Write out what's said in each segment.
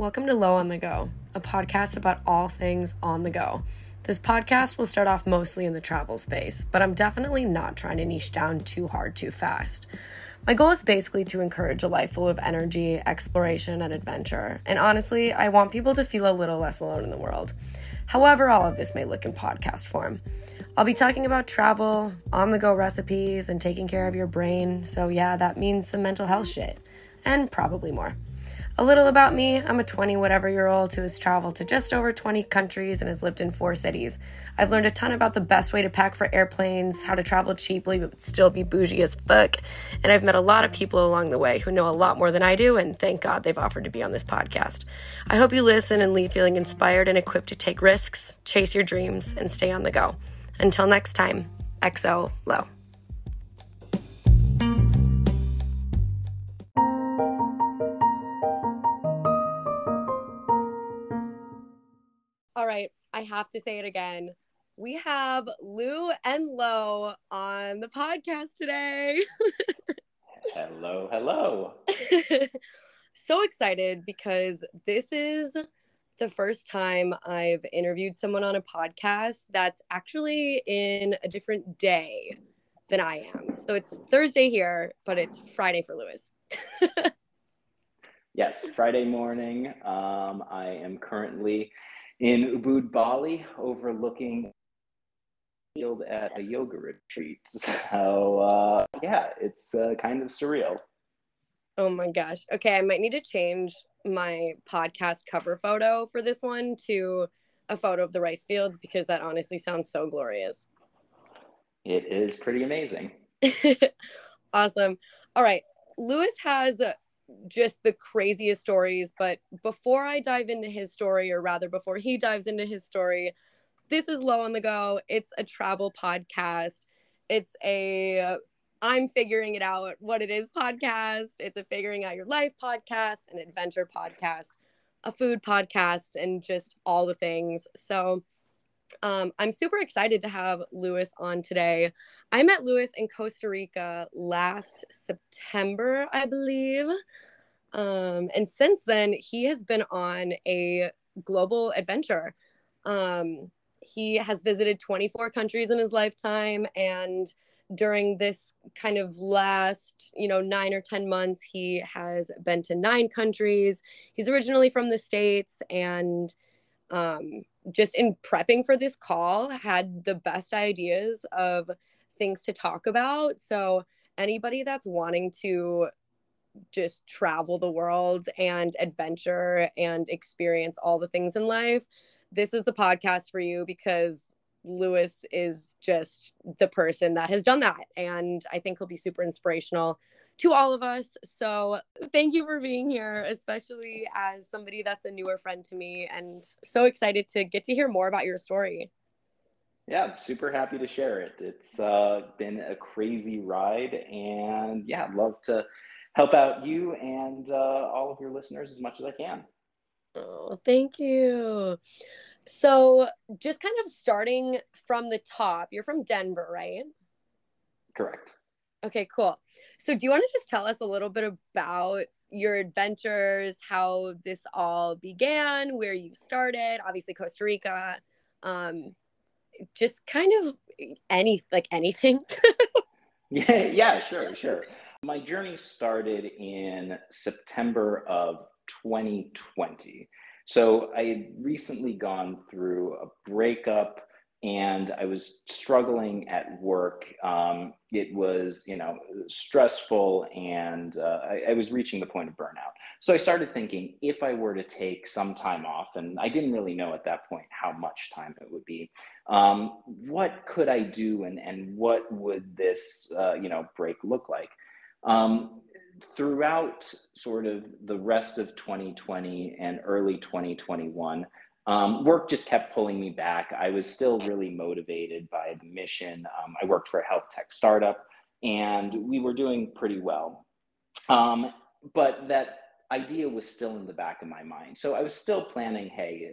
Welcome to Lau on the Go, a podcast about all things on the go. This podcast will start off mostly in the travel space, but I'm definitely not trying to niche down too hard too fast. My goal is basically to encourage a life full of energy, exploration, and adventure. And honestly, I want people to feel a little less alone in the world. However, all of this may look in podcast form. I'll be talking about travel, on the go recipes, and taking care of your brain. So, yeah, that means some mental health shit, and probably more. A little about me I'm a 20 whatever year old who has traveled to just over 20 countries and has lived in four cities. I've learned a ton about the best way to pack for airplanes, how to travel cheaply but still be bougie as fuck, and I've met a lot of people along the way who know a lot more than I do, and thank God they've offered to be on this podcast. I hope you listen and leave feeling inspired and equipped to take risks, chase your dreams, and stay on the go. Until next time, XO Lau. Right, I have to say it again. We have Lou and Lau on the podcast today. hello, hello. so excited because this is the first time I've interviewed someone on a podcast that's actually in a different day than I am. So it's Thursday here, but it's Friday for Louis. yes, Friday morning. Um, I am currently in Ubud, Bali, overlooking field at a yoga retreat. So uh, yeah, it's uh, kind of surreal. Oh my gosh. Okay, I might need to change my podcast cover photo for this one to a photo of the rice fields because that honestly sounds so glorious. It is pretty amazing. awesome. All right. Louis has just the craziest stories. But before I dive into his story, or rather, before he dives into his story, this is Lau on the Go. It's a travel podcast. It's a I'm figuring it out what it is podcast. It's a figuring out your life podcast, an adventure podcast, a food podcast, and just all the things. So um, I'm super excited to have Louis on today. I met Louis in Costa Rica last September, I believe. Um, and since then, he has been on a global adventure. Um, he has visited 24 countries in his lifetime. And during this kind of last, you know, nine or 10 months, he has been to nine countries. He's originally from the States and um, just in prepping for this call, had the best ideas of things to talk about. So, anybody that's wanting to just travel the world and adventure and experience all the things in life, this is the podcast for you because Louis is just the person that has done that. And I think he'll be super inspirational to all of us. So thank you for being here, especially as somebody that's a newer friend to me and so excited to get to hear more about your story. Yeah, I'm super happy to share it. It's uh, been a crazy ride, and yeah, I'd love to help out you and uh, all of your listeners as much as I can. Oh, thank you. So, just kind of starting from the top, you're from Denver, right? Correct. Okay, cool. So, do you want to just tell us a little bit about your adventures, how this all began, where you started, obviously Costa Rica, um, just kind of any like anything. yeah, yeah, sure, sure. My journey started in September of 2020. So I had recently gone through a breakup and I was struggling at work. Um, it was, you know, stressful and uh, I, I, was reaching the point of burnout. So I started thinking if I were to take some time off, and I didn't really know at that point how much time it would be, um, what could I do and, and what would this, uh, you know, break look like? Um, throughout sort of the rest of 2020 and early 2021, um, work just kept pulling me back. I was still really motivated by the mission. Um, I worked for a health tech startup and we were doing pretty well. Um, but that idea was still in the back of my mind. So I was still planning hey,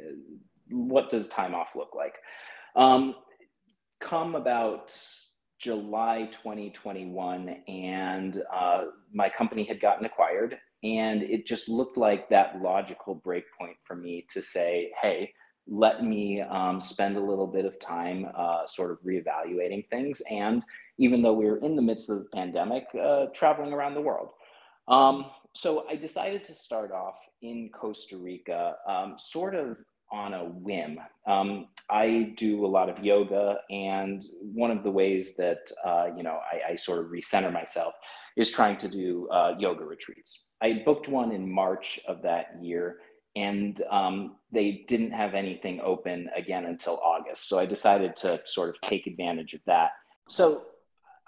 what does time off look like? Um, come about July 2021, and uh, my company had gotten acquired, And it just looked like that logical break point for me to say, hey, let me um, spend a little bit of time uh, sort of reevaluating things. And even though we were in the midst of the pandemic, uh, traveling around the world. Um, so I decided to start off in Costa Rica, um, sort of on a whim. Um, I do a lot of yoga, and one of the ways that uh, you know I, I, sort of recenter myself is trying to do uh, yoga retreats. I booked one in March of that year, and um, they didn't have anything open again until August. So I decided to sort of take advantage of that. So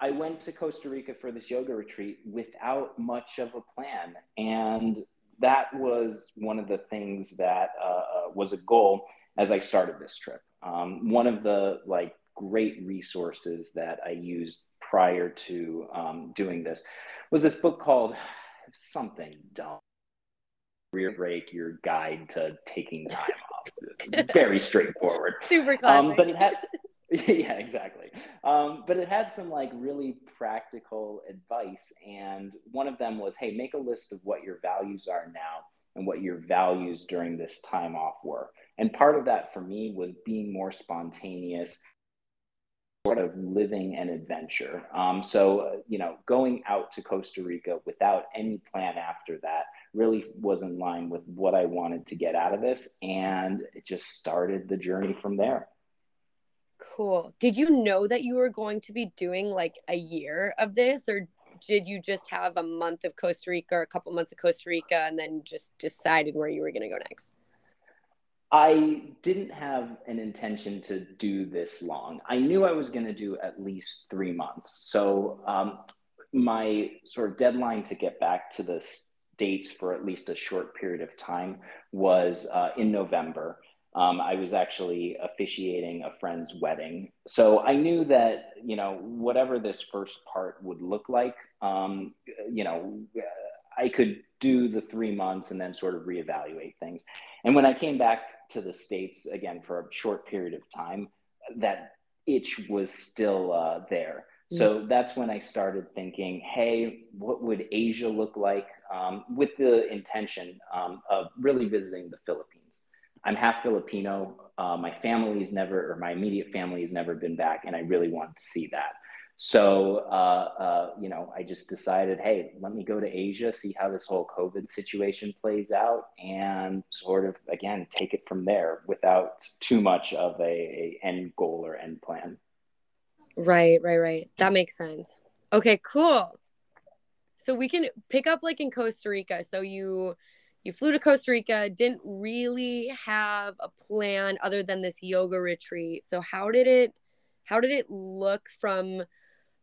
I went to Costa Rica for this yoga retreat without much of a plan, and that was one of the things that uh, uh, was a goal as I started this trip. Um, one of the like great resources that I used prior to um, doing this was this book called something dumb career break your guide to taking time off very straightforward super classic. Um, but it had yeah exactly. Um, but it had some like really practical advice and one of them was hey make a list of what your values are now and what your values during this time off were. And part of that for me was being more spontaneous sort of living an adventure. Um, so uh, you know going out to costa rica without any plan after that really was in line with what i wanted to get out of this and it just started the journey from there Cool. Did you know that you were going to be doing like a year of this or did you just have a month of Costa Rica or a couple months of Costa Rica and then just decided where you were going to go next? I didn't have an intention to do this long. I knew I was going to do at least three months. So, um, my sort of deadline to get back to the States for at least a short period of time was uh, in November. Um, I was actually officiating a friend's wedding. So I knew that, you know, whatever this first part would look like, um, you know, I could do the three months and then sort of reevaluate things. And when I came back to the States again for a short period of time, that itch was still uh, there. Mm. So that's when I started thinking, hey, what would Asia look like um, with the intention um, of really visiting the Philippines? I'm half Filipino. Uh, my family's never, or my immediate family has never been back, and I really wanted to see that. So, uh, uh, you know, I just decided, hey, let me go to Asia, see how this whole COVID situation plays out, and sort of again take it from there without too much of a, a end goal or end plan. Right, right, right. That makes sense. Okay, cool. So we can pick up like in Costa Rica. So you you flew to Costa Rica, didn't really have a plan other than this yoga retreat. So how did it how did it look from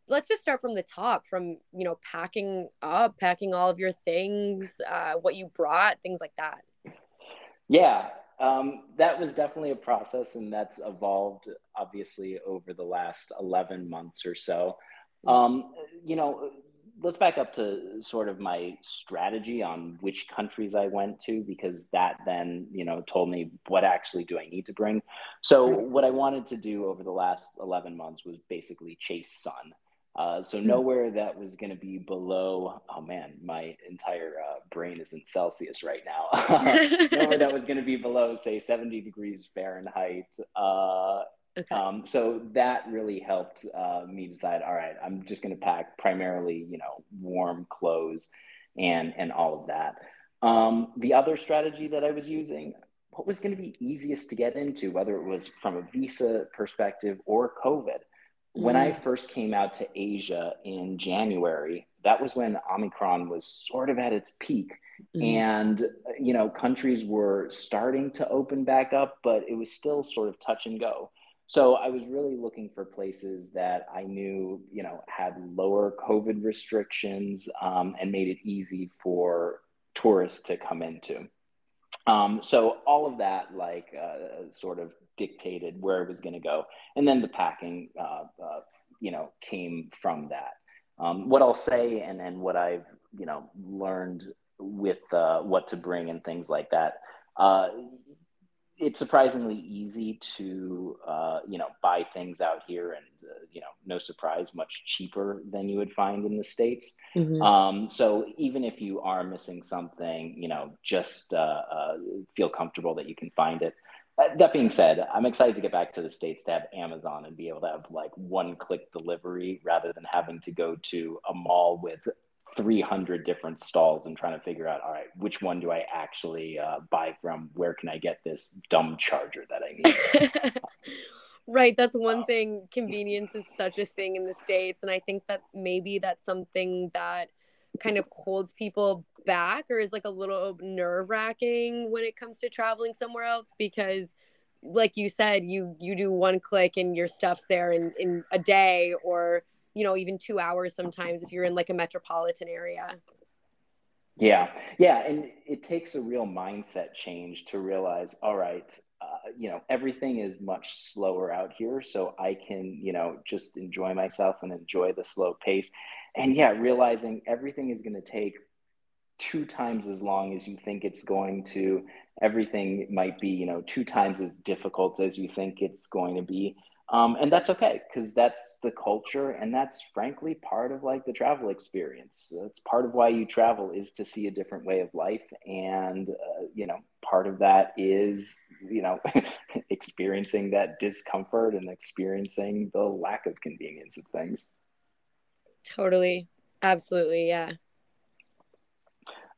let's just start from the top from you know packing up packing all of your things uh, what you brought things like that yeah um, that was definitely a process and that's evolved obviously over the last 11 months or so mm. um, you know let's back up to sort of my strategy on which countries I went to because that then you know told me what actually do I need to bring. So what I wanted to do over the last 11 months was basically chase sun. Uh, so hmm. nowhere that was going to be below. Oh man, my entire uh, brain is in Celsius right now. nowhere that was going to be below, say, 70 degrees Fahrenheit. Uh, Okay. Um, so that really helped uh, me decide. All right, I'm just going to pack primarily, you know, warm clothes, and and all of that. Um, the other strategy that I was using, what was going to be easiest to get into, whether it was from a visa perspective or COVID. When mm. I first came out to Asia in January, that was when Omicron was sort of at its peak. Mm. And, you know, countries were starting to open back up, but it was still sort of touch and go. So I was really looking for places that I knew, you know, had lower COVID restrictions um, and made it easy for tourists to come into. Um, so all of that, like, uh, sort of dictated where it was going to go, and then the packing, uh, uh, you know, came from that. Um, what I'll say, and and what I've, you know, learned with uh, what to bring and things like that uh, it's surprisingly easy to uh, you know buy things out here and uh, you know no surprise, much cheaper than you would find in the States. Mm-hmm. Um, so even if you are missing something, you know, just uh, uh, feel comfortable that you can find it. Uh, that being said, I'm excited to get back to the States to have Amazon and be able to have like one click delivery rather than having to go to a mall with 300 different stalls and trying to figure out, all right, which one do I actually uh, buy from? Where can I get this dumb charger that I need? right. That's one thing. Convenience is such a thing in the States. And I think that maybe that's something that kind of holds people back or is like a little nerve wracking when it comes to traveling somewhere else because like you said you you do one click and your stuff's there in in a day or you know even two hours sometimes if you're in like a metropolitan area. Yeah. Yeah and it takes a real mindset change to realize all right uh, you know everything is much slower out here so i can you know just enjoy myself and enjoy the slow pace. And yeah realizing everything is going to take two times as long as you think it's going to everything might be you know two times as difficult as you think it's going to be um, and that's okay because that's the culture and that's frankly part of like the travel experience. It's part of why you travel is to see a different way of life and uh, you know part of that is you know experiencing that discomfort and experiencing the lack of convenience of things. Totally. Absolutely yeah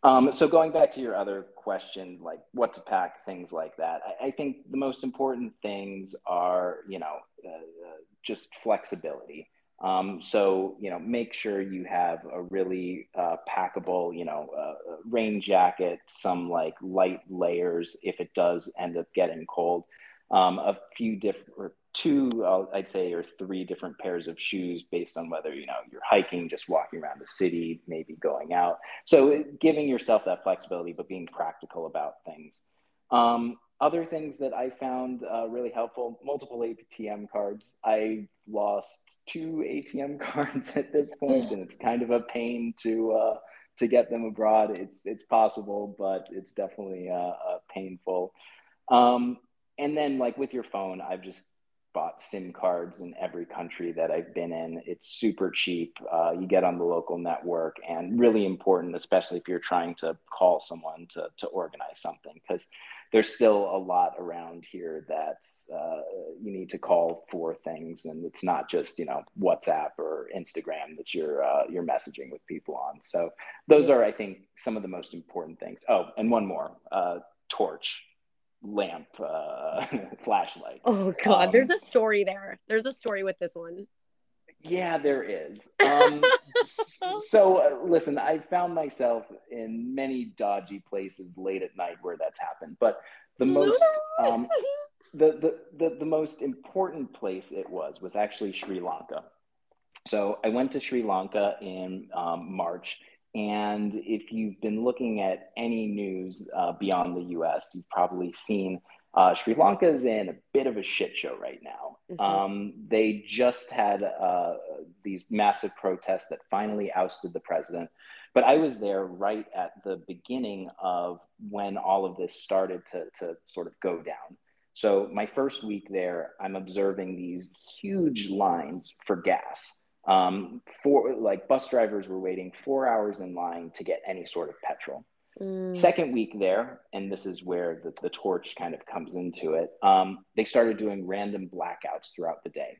um, so going back to your other question, like what to pack, things like that, I, I think the most important things are, you know, uh, uh, just flexibility. Um, so, you know, make sure you have a really uh, packable, you know, uh, rain jacket, some like light layers if it does end up getting cold, um, a few different two, I'd say, or three different pairs of shoes based on whether you know you're hiking, just walking around the city, maybe going out. So giving yourself that flexibility, but being practical about things. Um, other things that I found uh, really helpful: multiple ATM cards. I lost two ATM cards at this point, and it's kind of a pain to. Uh, to get them abroad, it's it's possible, but it's definitely uh, uh painful. Um, and then, like with your phone, I've just bought SIM cards in every country that I've been in. It's super cheap. Uh, you get on the local network, and really important, especially if you're trying to call someone to to organize something, because there's still a lot around here that uh, you need to call for things, and it's not just you know WhatsApp or Instagram that you're uh, you're messaging with people on. So those are, I think, some of the most important things. Oh, and one more, uh, torch lamp uh, flashlight. Oh god, um, there's a story there. There's a story with this one. Yeah, there is. Um, so uh, listen, I found myself in many dodgy places late at night where that's happened, but the most um, the, the, the the most important place it was was actually Sri Lanka. So I went to Sri Lanka in um, March and if you've been looking at any news uh, beyond the US, you've probably seen uh, Sri Lanka is in a bit of a shit show right now. Mm-hmm. Um, they just had uh, these massive protests that finally ousted the president. But I was there right at the beginning of when all of this started to, to sort of go down. So, my first week there, I'm observing these huge lines for gas um, for like bus drivers were waiting four hours in line to get any sort of petrol. Mm. Second week there, and this is where the, the torch kind of comes into it, um, they started doing random blackouts throughout the day.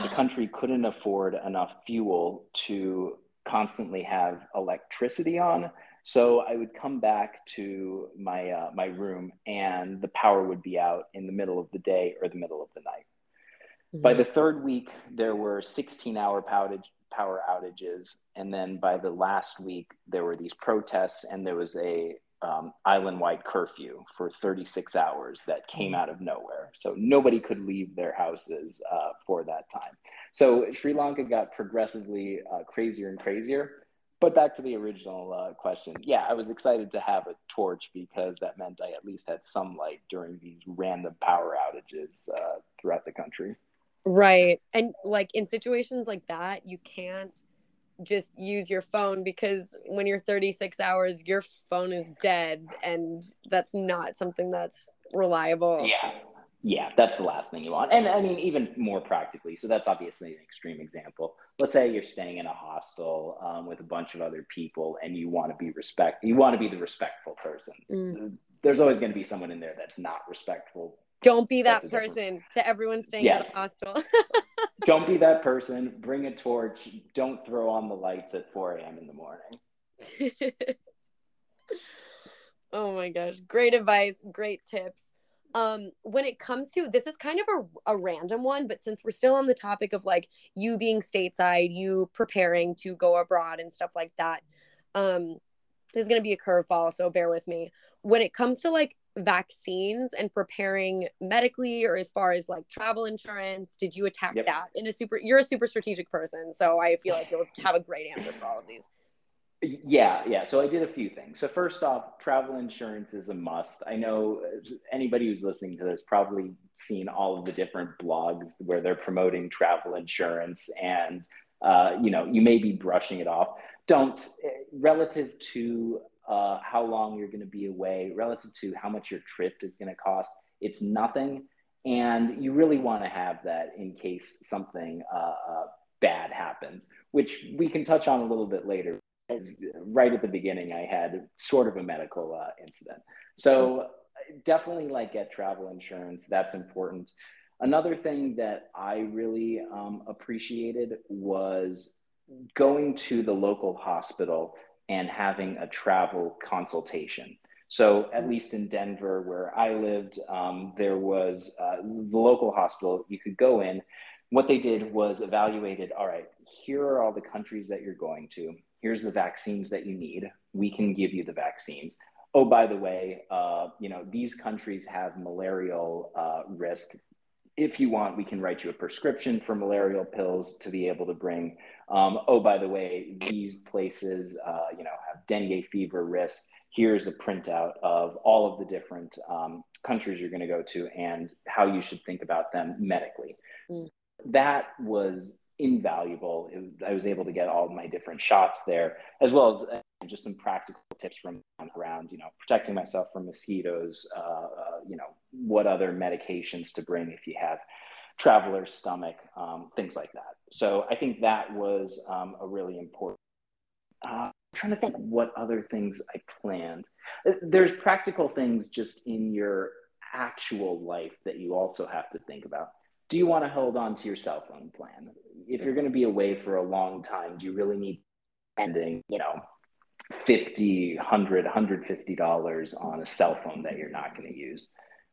The country couldn't afford enough fuel to constantly have electricity on. So I would come back to my uh, my room, and the power would be out in the middle of the day or the middle of the night. Mm-hmm. By the third week, there were 16 hour power outages. And then by the last week, there were these protests and there was a um, island wide curfew for 36 hours that came mm-hmm. out of nowhere. So nobody could leave their houses uh, for that time. So Sri Lanka got progressively uh, crazier and crazier. But back to the original uh, question. Yeah, I was excited to have a torch because that meant I at least had some light during these random power outages uh, throughout the country. Right. And like in situations like that, you can't just use your phone because when you're 36 hours, your phone is dead and that's not something that's reliable. Yeah. yeah, that's the last thing you want. And I mean, even more practically, so that's obviously an extreme example. Let's say you're staying in a hostel um, with a bunch of other people and you want to be respect, you want to be the respectful person. Mm. There's always going to be someone in there that's not respectful. Don't be that person to everyone staying yes. at a hostel. Don't be that person. Bring a torch. Don't throw on the lights at 4 a.m. in the morning. oh my gosh. Great advice. Great tips um when it comes to this is kind of a, a random one but since we're still on the topic of like you being stateside you preparing to go abroad and stuff like that um this is going to be a curveball so bear with me when it comes to like vaccines and preparing medically or as far as like travel insurance did you attack yep. that in a super you're a super strategic person so i feel like you'll have a great answer for all of these yeah, yeah. So I did a few things. So first off, travel insurance is a must. I know uh, anybody who's listening to this probably seen all of the different blogs where they're promoting travel insurance, and uh, you know you may be brushing it off. Don't uh, relative to uh, how long you're going to be away, relative to how much your trip is going to cost. It's nothing, and you really want to have that in case something uh, uh, bad happens, which we can touch on a little bit later as right at the beginning, I had sort of a medical uh, incident. So definitely like get travel insurance. That's important. Another thing that I really um, appreciated was going to the local hospital and having a travel consultation. So, at least in Denver, where I lived, um, there was uh, the local hospital. You could go in. What they did was evaluated. All right, here are all the countries that you're going to here's the vaccines that you need. We can give you the vaccines. Oh, by the way, uh, you know, these countries have malarial uh, risk. If you want, we can write you a prescription for malarial pills to be able to bring. Um, oh, by the way, these places, uh, you know, have dengue fever risk. Here's a printout of all of the different um, countries you're going to go to and how you should think about them medically. Mm. That was invaluable. I was able to get all my different shots there, as well as uh, just some practical tips from around, you know, protecting myself from mosquitoes, uh, uh, you know, what other medications to bring if you have traveler's stomach, um, things like that. So I think that was um, a really important. Uh, I'm trying to think what other things I planned. Uh, there's practical things just in your actual life that you also have to think about do you want to hold on to your cell phone plan? If you're going to be away for a long time, do you really need spending, you know, 50, 100, 150 dollars on a cell phone that you're not going to use?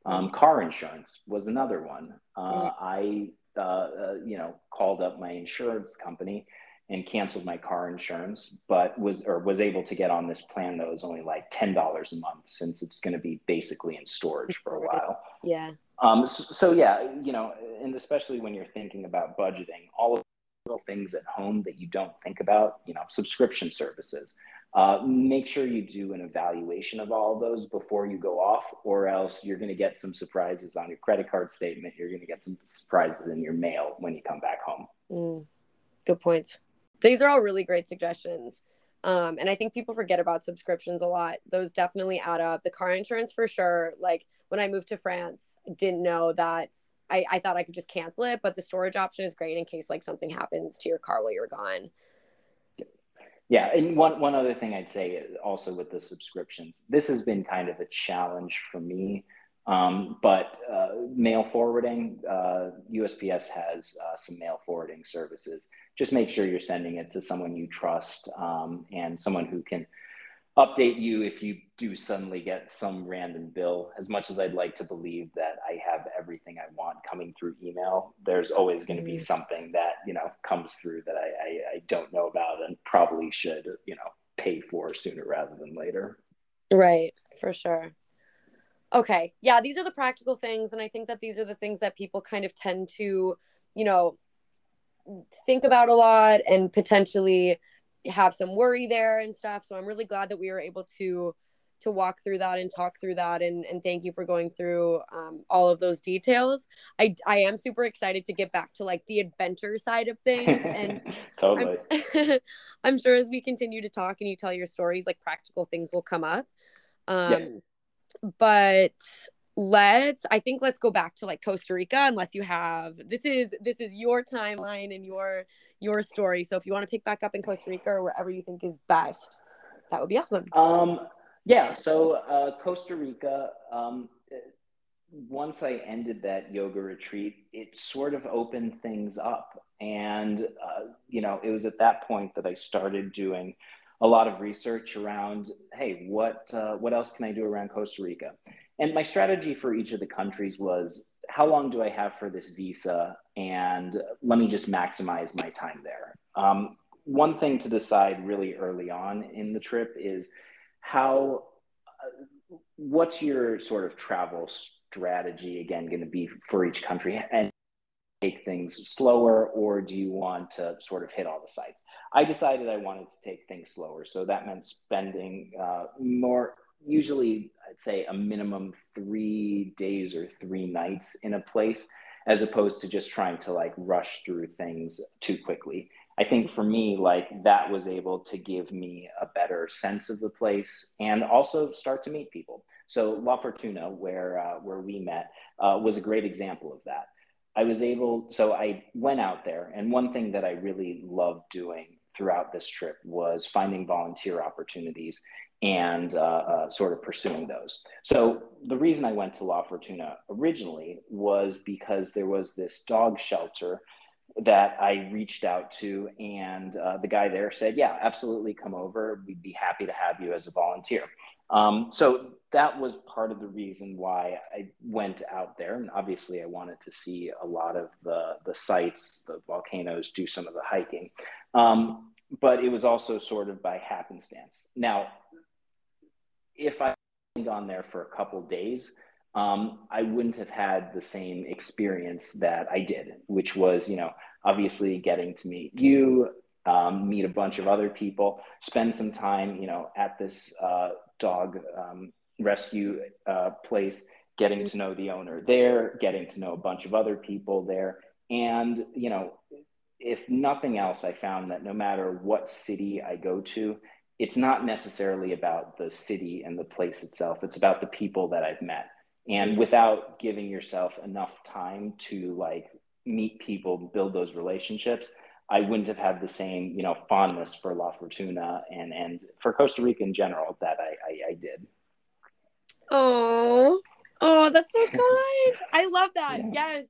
Um, car insurance was another one. Uh, I, uh, uh, you know, called up my insurance company and canceled my car insurance, but was or was able to get on this plan that was only like ten dollars a month since it's going to be basically in storage for a while. Yeah. Um, so, so, yeah, you know, and especially when you're thinking about budgeting, all of the little things at home that you don't think about, you know, subscription services. Uh, make sure you do an evaluation of all of those before you go off, or else you're going to get some surprises on your credit card statement. You're going to get some surprises in your mail when you come back home. Mm, good points. These are all really great suggestions. Um, and I think people forget about subscriptions a lot. Those definitely add up. The car insurance for sure. Like when I moved to France, didn't know that I, I thought I could just cancel it, but the storage option is great in case like something happens to your car while you're gone. Yeah, and one one other thing I'd say also with the subscriptions, this has been kind of a challenge for me. Um, but uh, mail forwarding, uh, USPS has uh, some mail forwarding services. Just make sure you're sending it to someone you trust um, and someone who can update you if you do suddenly get some random bill. As much as I'd like to believe that I have everything I want coming through email, there's always going to be something that you know comes through that I, I, I don't know about and probably should you know pay for sooner rather than later. Right, for sure. Okay, yeah, these are the practical things, and I think that these are the things that people kind of tend to, you know, think about a lot and potentially have some worry there and stuff. So I'm really glad that we were able to to walk through that and talk through that. And, and thank you for going through um, all of those details. I, I am super excited to get back to like the adventure side of things. And totally. I'm, I'm, sure as we continue to talk and you tell your stories like practical things will come up. Um, yeah. but let's i think let's go back to like costa rica unless you have this is this is your timeline and your your story. So if you want to pick back up in costa rica or wherever you think is best that would be awesome. Um yeah so uh costa rica um once i ended that yoga retreat it sort of opened things up. And uh, you know it was at that point that i started doing a lot of research around hey what uh, what else can i do around costa rica? And my strategy for each of the countries was how long do I have for this visa? And let me just maximize my time there. Um, one thing to decide really early on in the trip is how, uh, what's your sort of travel strategy again going to be for each country? And take things slower, or do you want to sort of hit all the sites? I decided I wanted to take things slower. So that meant spending uh, more usually I'd say a minimum three days or three nights in a place, as opposed to just trying to like rush through things too quickly. I think for me, like that was able to give me a better sense of the place and also start to meet people. So La Fortuna, where uh, where we met, uh, was a great example of that. I was able, so I went out there, and one thing that I really loved doing throughout this trip was finding volunteer opportunities and uh, uh, sort of pursuing those. So the reason I went to La Fortuna originally was because there was this dog shelter that I reached out to, and uh, the guy there said, "Yeah, absolutely, come over. We'd be happy to have you as a volunteer." Um, so that was part of the reason why I went out there, and obviously I wanted to see a lot of the the sites, the volcanoes, do some of the hiking. Um, but it was also sort of by happenstance. Now, if I had gone there for a couple days, um, I wouldn't have had the same experience that I did, which was, you know, obviously getting to meet you, um, meet a bunch of other people, spend some time, you know, at this uh, dog um, rescue uh, place, getting to know the owner there, getting to know a bunch of other people there. And, you know, if nothing else, I found that no matter what city I go to, it's not necessarily about the city and the place itself. It's about the people that I've met. And without giving yourself enough time to like meet people, build those relationships, I wouldn't have had the same, you know, fondness for La Fortuna and and for Costa Rica in general that I I, I did. Oh, oh, that's so kind. I love that. Yeah. Yes,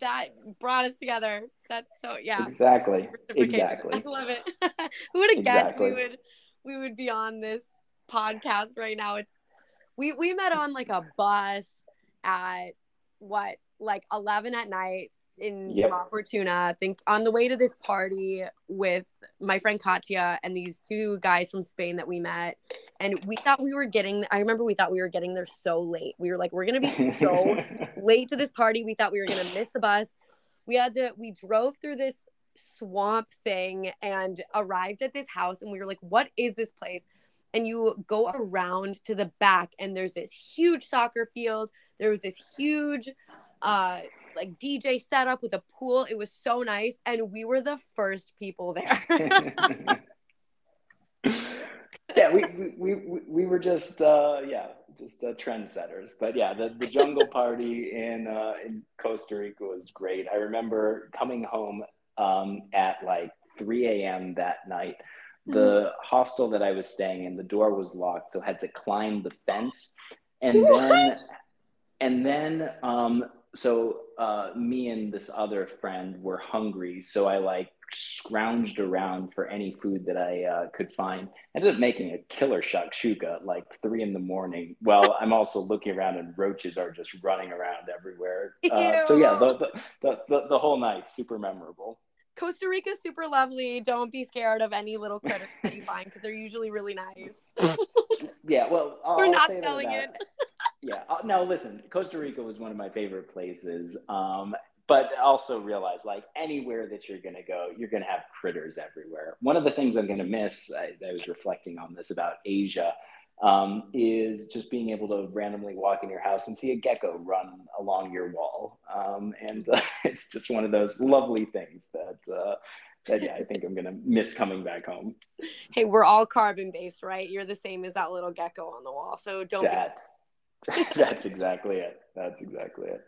that brought us together. That's so yeah. Exactly. Exactly. I love it. Who would have exactly. guessed we would we would be on this podcast right now. It's we we met on like a bus at what like 11 at night in yep. La Fortuna. I think on the way to this party with my friend Katya and these two guys from Spain that we met. And we thought we were getting, I remember we thought we were getting there so late. We were like, we're going to be so late to this party. We thought we were going to miss the bus. We had to, we drove through this swamp thing and arrived at this house and we were like what is this place? And you go around to the back and there's this huge soccer field. There was this huge uh like DJ setup with a pool. It was so nice and we were the first people there. Yeah we, we we we were just uh yeah just uh, trendsetters. But yeah the, the jungle party in uh in costa rica was great. I remember coming home um, at like 3 a.m. that night. The mm. hostel that I was staying in, the door was locked, so I had to climb the fence. And what? then, and then, um, so uh, me and this other friend were hungry, so I like scrounged around for any food that I uh, could find. ended up making a killer shakshuka at like three in the morning. Well, I'm also looking around and roaches are just running around everywhere. Uh, so yeah, the, the, the, the, whole night, super memorable. Costa Rica's super lovely. Don't be scared of any little critters that you find because they're usually really nice. yeah, well, I'll, we're not selling it. yeah, uh, no, listen, Costa Rica was one of my favorite places. Um, but also realize like anywhere that you're going to go, you're going to have critters everywhere. One of the things I'm going to miss, I, I was reflecting on this about Asia, um, is just being able to randomly walk in your house and see a gecko run along your wall. Um, and uh, it's just one of those lovely things that, uh, that yeah, I think I'm going to miss coming back home. Hey, we're all carbon based, right? You're the same as that little gecko on the wall. So don't. That's, That's exactly it. That's exactly it.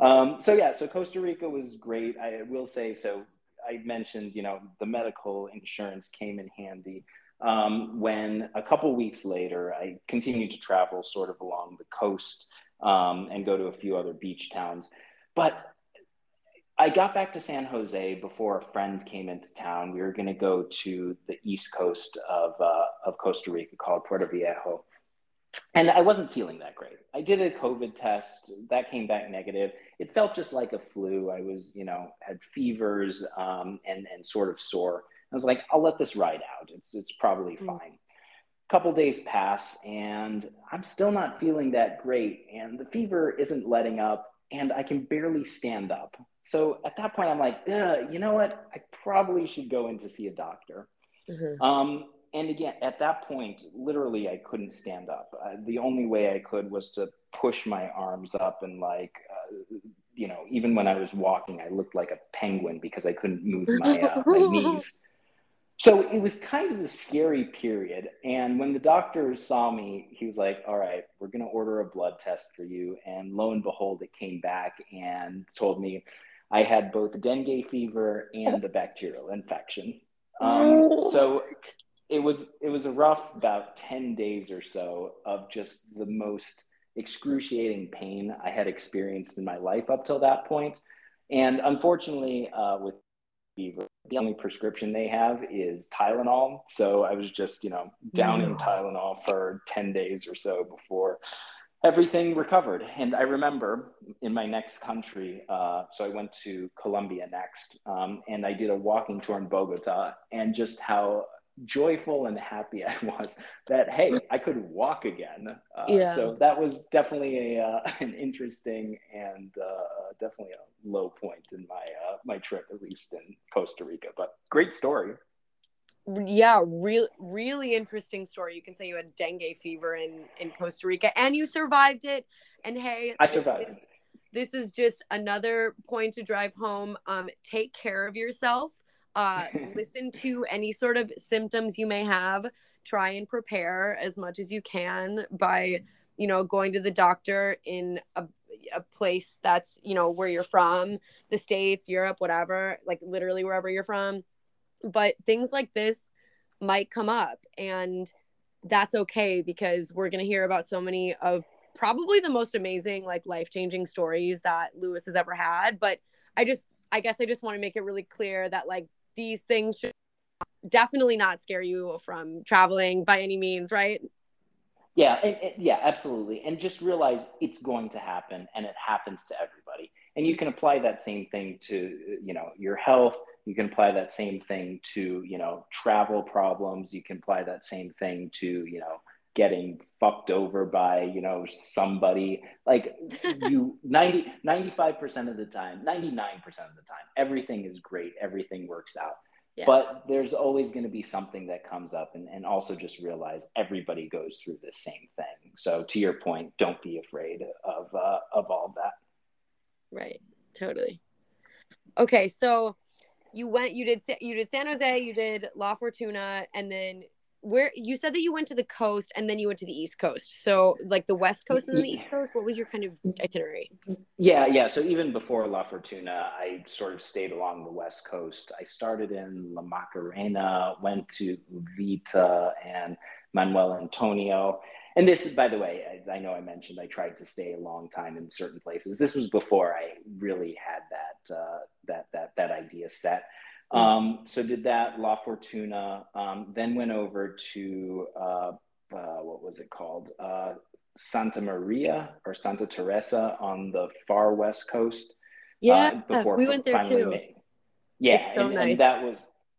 Um, so yeah, so Costa Rica was great. I will say so. I mentioned, you know, the medical insurance came in handy. Um, when a couple weeks later, I continued to travel sort of along the coast um, and go to a few other beach towns. But I got back to San Jose before a friend came into town. We were going to go to the east coast of, uh, of Costa Rica called Puerto Viejo. And I wasn't feeling that great. I did a COVID test that came back negative. It felt just like a flu. I was, you know, had fevers um, and, and sort of sore. I was like, I'll let this ride out. It's, it's probably mm. fine. A couple days pass and I'm still not feeling that great. And the fever isn't letting up and I can barely stand up. So at that point, I'm like, you know what? I probably should go in to see a doctor. Mm-hmm. Um, and again, at that point, literally, I couldn't stand up. Uh, the only way I could was to push my arms up and like, uh, you know, even when I was walking, I looked like a penguin because I couldn't move my, uh, my knees. So it was kind of a scary period. And when the doctor saw me, he was like, All right, we're going to order a blood test for you. And lo and behold, it came back and told me I had both dengue fever and a bacterial infection. Um, so it was it was a rough about 10 days or so of just the most excruciating pain I had experienced in my life up till that point. And unfortunately, uh, with fever, the only prescription they have is Tylenol. So I was just, you know, down in Tylenol for 10 days or so before everything recovered. And I remember in my next country, uh, so I went to Colombia next, um, and I did a walking tour in Bogota, and just how joyful and happy I was that hey, I could walk again. Uh, yeah. So that was definitely a uh, an interesting and uh, definitely a low point in my uh, my trip, at least in Costa Rica. But great story. Yeah, real really interesting story. You can say you had dengue fever in in Costa Rica and you survived it. And hey, I survived. This, this is just another point to drive home. Um, take care of yourself uh, listen to any sort of symptoms you may have. Try and prepare as much as you can by, you know, going to the doctor in a, a place that's, you know, where you're from, the States, Europe, whatever, like literally wherever you're from. But things like this might come up. And that's okay because we're going to hear about so many of probably the most amazing, like life changing stories that Louis has ever had. But I just, I guess I just want to make it really clear that like these things should definitely not scare you from traveling by any means, right? Yeah, yeah, absolutely. And just realize it's going to happen and it happens to everybody. And you can apply that same thing to, you know, your health. You can apply that same thing to, you know, travel problems. You can apply that same thing to, you know, getting fucked over by you know somebody. Like you 90 95% of the time 99% of the time everything is great. Everything works out. Yeah. but there's always going to be something that comes up and, and also just realize everybody goes through the same thing. So to your point don't be afraid of uh, of all that. Right. Totally. Okay. So you went you did you did san jose you did la fortuna and then where you said that you went to the coast and then you went to the east coast. So like the west coast and then the east coast what was your kind of itinerary? Yeah yeah. So even before la fortuna i sort of stayed along the west coast. I started in la macarena went to vita and manuel antonio. And this by the way I, I, know i mentioned i tried to stay a long time in certain places. This was before i really had that uh, that that that idea set. Um, so did that La Fortuna, um, then went over to uh, uh, what was it called? Uh, Santa Maria or Santa Teresa on the far west coast. Uh, yeah, we went there too. Made. Yeah, so and, nice. and that was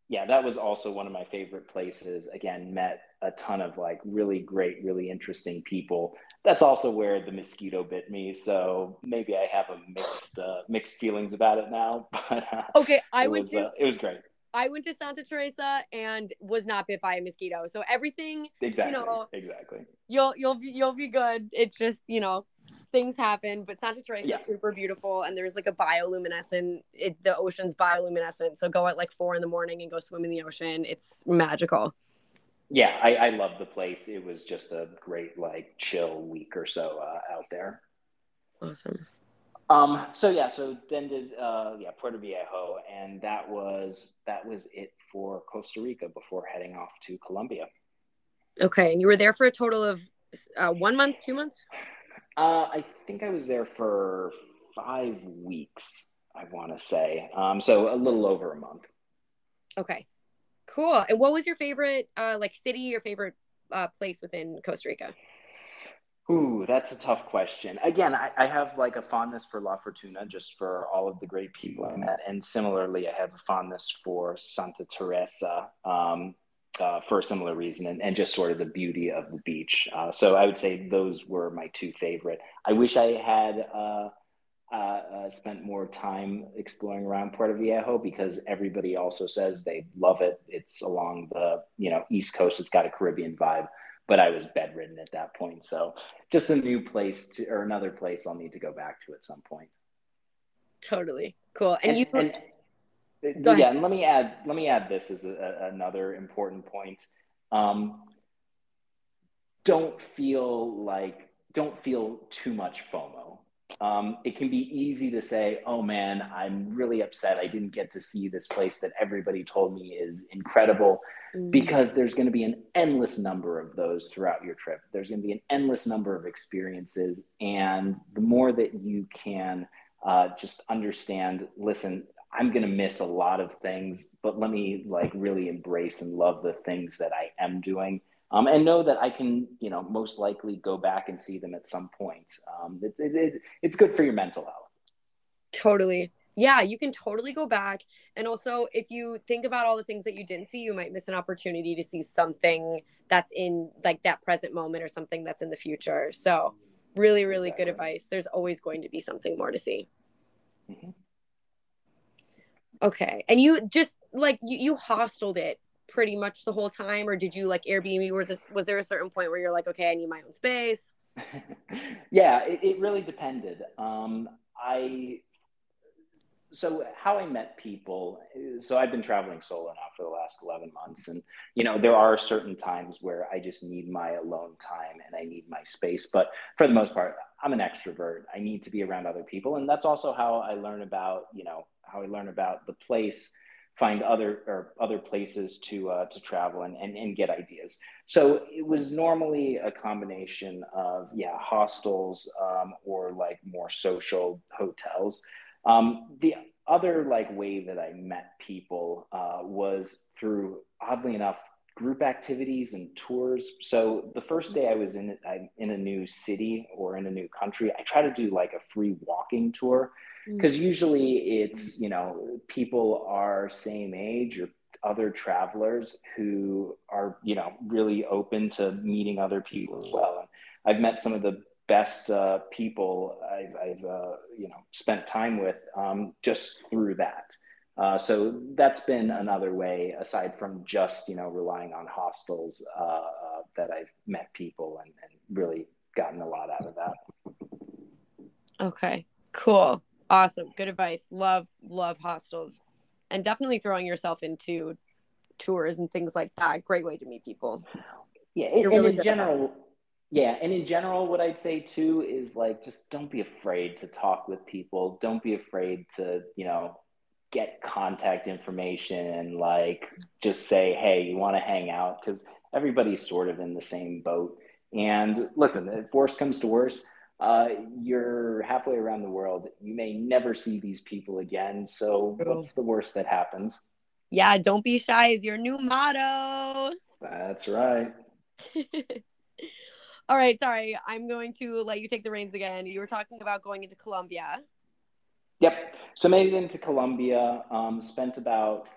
yeah, that was also one of my favorite places. Again, met a ton of like really great, really interesting people that's also where the mosquito bit me. So maybe I have a mixed uh, mixed feelings about it now. But uh, okay, I went was, to uh, it was great. I went to Santa Teresa and was not bit by a mosquito. So everything exactly, you know, exactly. You'll you'll be you'll be good. It's just you know things happen, but Santa Teresa yeah. is super beautiful, and there's like a bioluminescent. It, the ocean's bioluminescent, so go at like four in the morning and go swim in the ocean. It's magical yeah, I, I love the place. It was just a great, like, chill week or so uh, out there. Awesome. Um, so yeah, so then did uh, yeah Puerto Viejo, and that was that was it for Costa Rica before heading off to Colombia. Okay, and you were there for a total of uh, one month, two months. Uh, I think I was there for five weeks. I want to say, um, so a little over a month. Okay, cool. And what was your favorite, uh, like city, your favorite uh, place within Costa Rica? Ooh, that's a tough question. Again, I, I, have like a fondness for La Fortuna just for all of the great people I met. And similarly, I have a fondness for Santa Teresa um, uh, for a similar reason and, and just sort of the beauty of the beach. Uh, so I would say those were my two favorite. I wish I had uh, uh, uh spent more time exploring around Puerto Viejo because everybody also says they love it. It's along the you know East Coast. It's got a Caribbean vibe but I was bedridden at that point. So just a new place to, or another place I'll need to go back to at some point. Totally cool. And, and you, and, yeah, and let me add, let me add this as a, another important point. Um, don't feel like, don't feel too much FOMO um, it can be easy to say, oh man, I'm really upset I didn't get to see this place that everybody told me is incredible mm. because there's going to be an endless number of those throughout your trip. There's going to be an endless number of experiences. And the more that you can uh, just understand, listen, I'm going to miss a lot of things, but let me like really embrace and love the things that I am doing um, and know that I can, you know, most likely go back and see them at some point. Um, it, it, it, it's good for your mental health. Totally. Yeah, you can totally go back. And also, if you think about all the things that you didn't see, you might miss an opportunity to see something that's in like that present moment or something that's in the future. So, really, really exactly. good advice. There's always going to be something more to see. Mm-hmm. Okay. And you just like you, you hosteled it pretty much the whole time or did you like airbnb was this, was there a certain point where you're like okay i need my own space yeah it, it, really depended. Um, i so how i met people so i've been traveling solo now for the last 11 months and you know there are certain times where i just need my alone time and i need my space but for the most part i'm an extrovert. I need to be around other people and that's also how i learn about you know how i learn about the place find other or other places to uh, to travel and, and, and get ideas. So it was normally a combination of yeah hostels um, or like more social hotels. Um, the other like way that I met people uh, was through oddly enough group activities and tours. So the first day I was in I, in a new city or in a new country, I try to do like a free walking tour because mm. usually it's you know people are same age or other travelers who are you know really open to meeting other people as well. And i've met some of the best uh, people i've, I've uh, you know spent time with um, just through that. Uh, so that's been another way aside from just you know relying on hostels uh, uh, that i've met people and, and really gotten a lot out of that. Okay cool Awesome. Good advice. Love, love hostels. And definitely throwing yourself into tours and things like that. Great way to meet people. Yeah. and really in general, yeah. And in general, what I'd say too is like, just don't be afraid to talk with people. Don't be afraid to, you know, get contact information and like just say, hey, you want to hang out? Because everybody's sort of in the same boat. And listen, if worst comes to worst, uh, you're halfway around the world. You may never see these people again. So, what's the worst that happens? Yeah, don't be shy is your new motto. That's right. All right, sorry. I'm going to let you take the reins again. You were talking about going into Colombia. Yep. So made it into Colombia. Um, spent about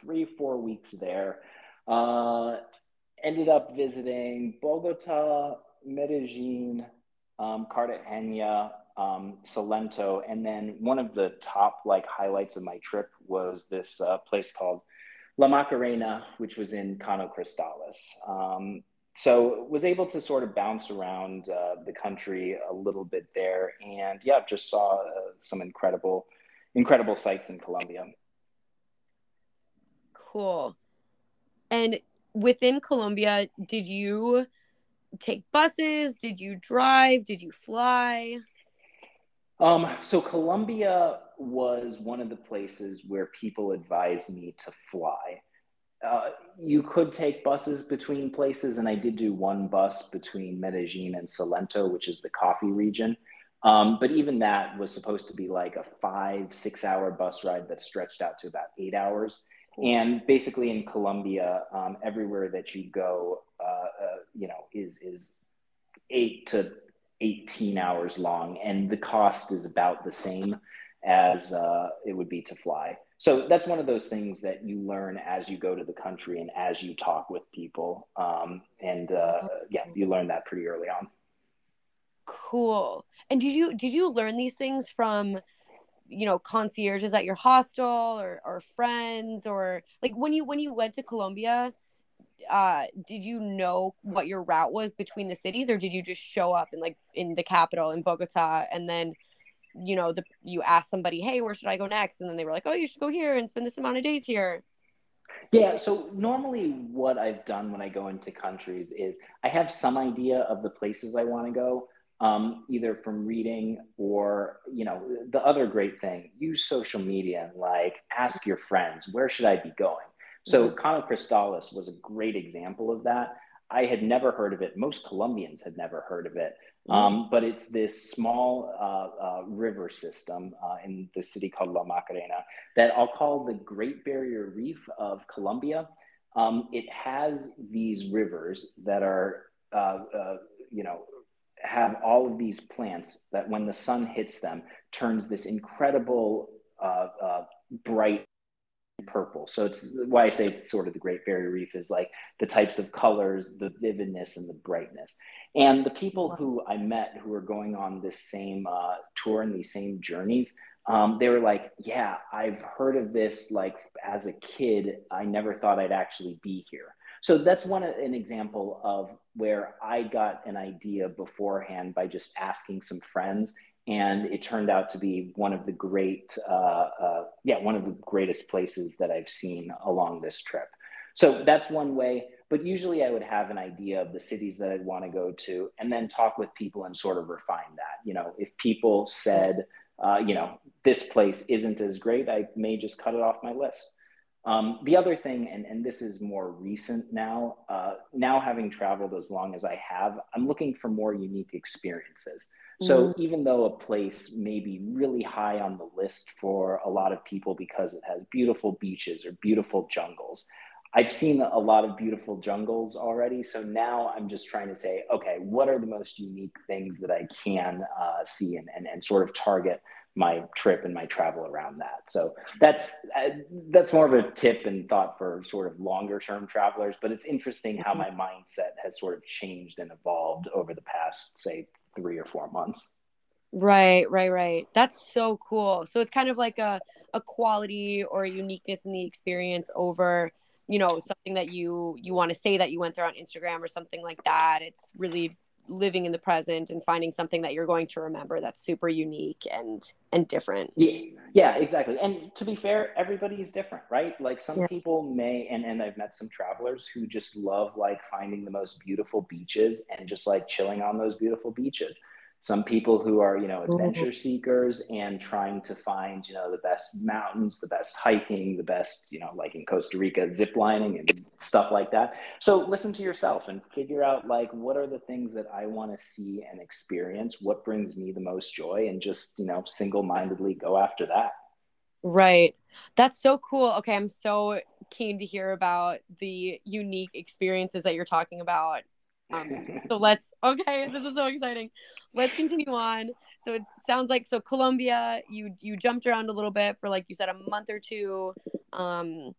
three, four weeks there. Uh, ended up visiting Bogota, Medellin, um, Cartagena, um, Salento, and then one of the top like highlights of my trip was this uh, place called La Macarena, which was in Caño Cristales. Um, so was able to sort of bounce around uh, the country a little bit there, and yeah, just saw uh, some incredible, incredible sights in Colombia. Cool. And within Colombia, did you take buses? Did you drive? Did you fly? Um, so Colombia was one of the places where people advised me to fly. Uh, you could take buses between places, and I did do one bus between Medellin and Salento, which is the coffee region. Um, but even that was supposed to be like a five, six hour bus ride that stretched out to about eight hours. And basically, in Colombia, um, everywhere that you go, uh, uh, you know, is is eight to 18 hours long, and the cost is about the same as uh, it would be to fly. So that's one of those things that you learn as you go to the country and as you talk with people. Um, and uh, yeah, you learn that pretty early on. Cool. And did you did you learn these things from you know concierges at your hostel or or friends or like when you when you went to Colombia? uh did you know what your route was between the cities or did you just show up in like in the capital in bogota and then you know the you ask somebody hey where should i go next and then they were like oh you should go here and spend this amount of days here yeah so normally what i've done when i go into countries is i have some idea of the places i want to go um, either from reading or you know the other great thing use social media and like ask your friends where should i be going so mm-hmm. Caño Cristales was a great example of that. I had never heard of it. Most Colombians had never heard of it. Mm-hmm. Um, but it's this small uh, uh, river system uh, in the city called La Macarena that I'll call the Great Barrier Reef of Colombia. Um, it has these rivers that are, uh, uh, you know, have all of these plants that when the sun hits them turns this incredible uh, bright purple. So it's why I say it's sort of the Great Barrier Reef is like the types of colors, the vividness, and the brightness. And the people who I met who were going on this same uh, tour and these same journeys, um, they were like, "Yeah, I've heard of this. Like as a kid, I never thought I'd actually be here." So that's one an example of where I got an idea beforehand by just asking some friends and it turned out to be one of the great, uh, uh, yeah, one of the greatest places that I've seen along this trip. So that's one way. But usually I would have an idea of the cities that I'd want to go to and then talk with people and sort of refine that. You know, if people said, uh, you know, this place isn't as great, I may just cut it off my list. Um, the other thing, and, and this is more recent now, uh, now having traveled as long as I have, I'm looking for more unique experiences. So mm-hmm. even though a place may be really high on the list for a lot of people because it has beautiful beaches or beautiful jungles, I've seen a lot of beautiful jungles already. So now I'm just trying to say, okay, what are the most unique things that I can uh, see and, and, and sort of target my trip and my travel around that. So that's uh, that's more of a tip and thought for sort of longer term travelers. But it's interesting how mm-hmm. my mindset has sort of changed and evolved over the past, say, three or four months. Right, right, right. That's so cool. So it's kind of like a a quality or a uniqueness in the experience over, you know, something that you you want to say that you went through on Instagram or something like that. It's really living in the present and finding something that you're going to remember that's super unique and and different. Yeah, yeah exactly. And to be fair everybody's different right? Like some yeah. people may and, and i've met some travelers who just love like finding the most beautiful beaches and just like chilling on those beautiful beaches some people who are you know adventure seekers and trying to find you know the best mountains the best hiking the best you know like in costa rica zip lining and stuff like that. So listen to yourself and figure out like what are the things that i want to see and experience? What brings me the most joy? And just you know single-mindedly go after that. Right. That's so cool. Okay i'm so keen to hear about the unique experiences that you're talking about um, so let's okay this is so exciting let's continue on. So it sounds like so Colombia, you you jumped around a little bit for like you said a month or two. Um,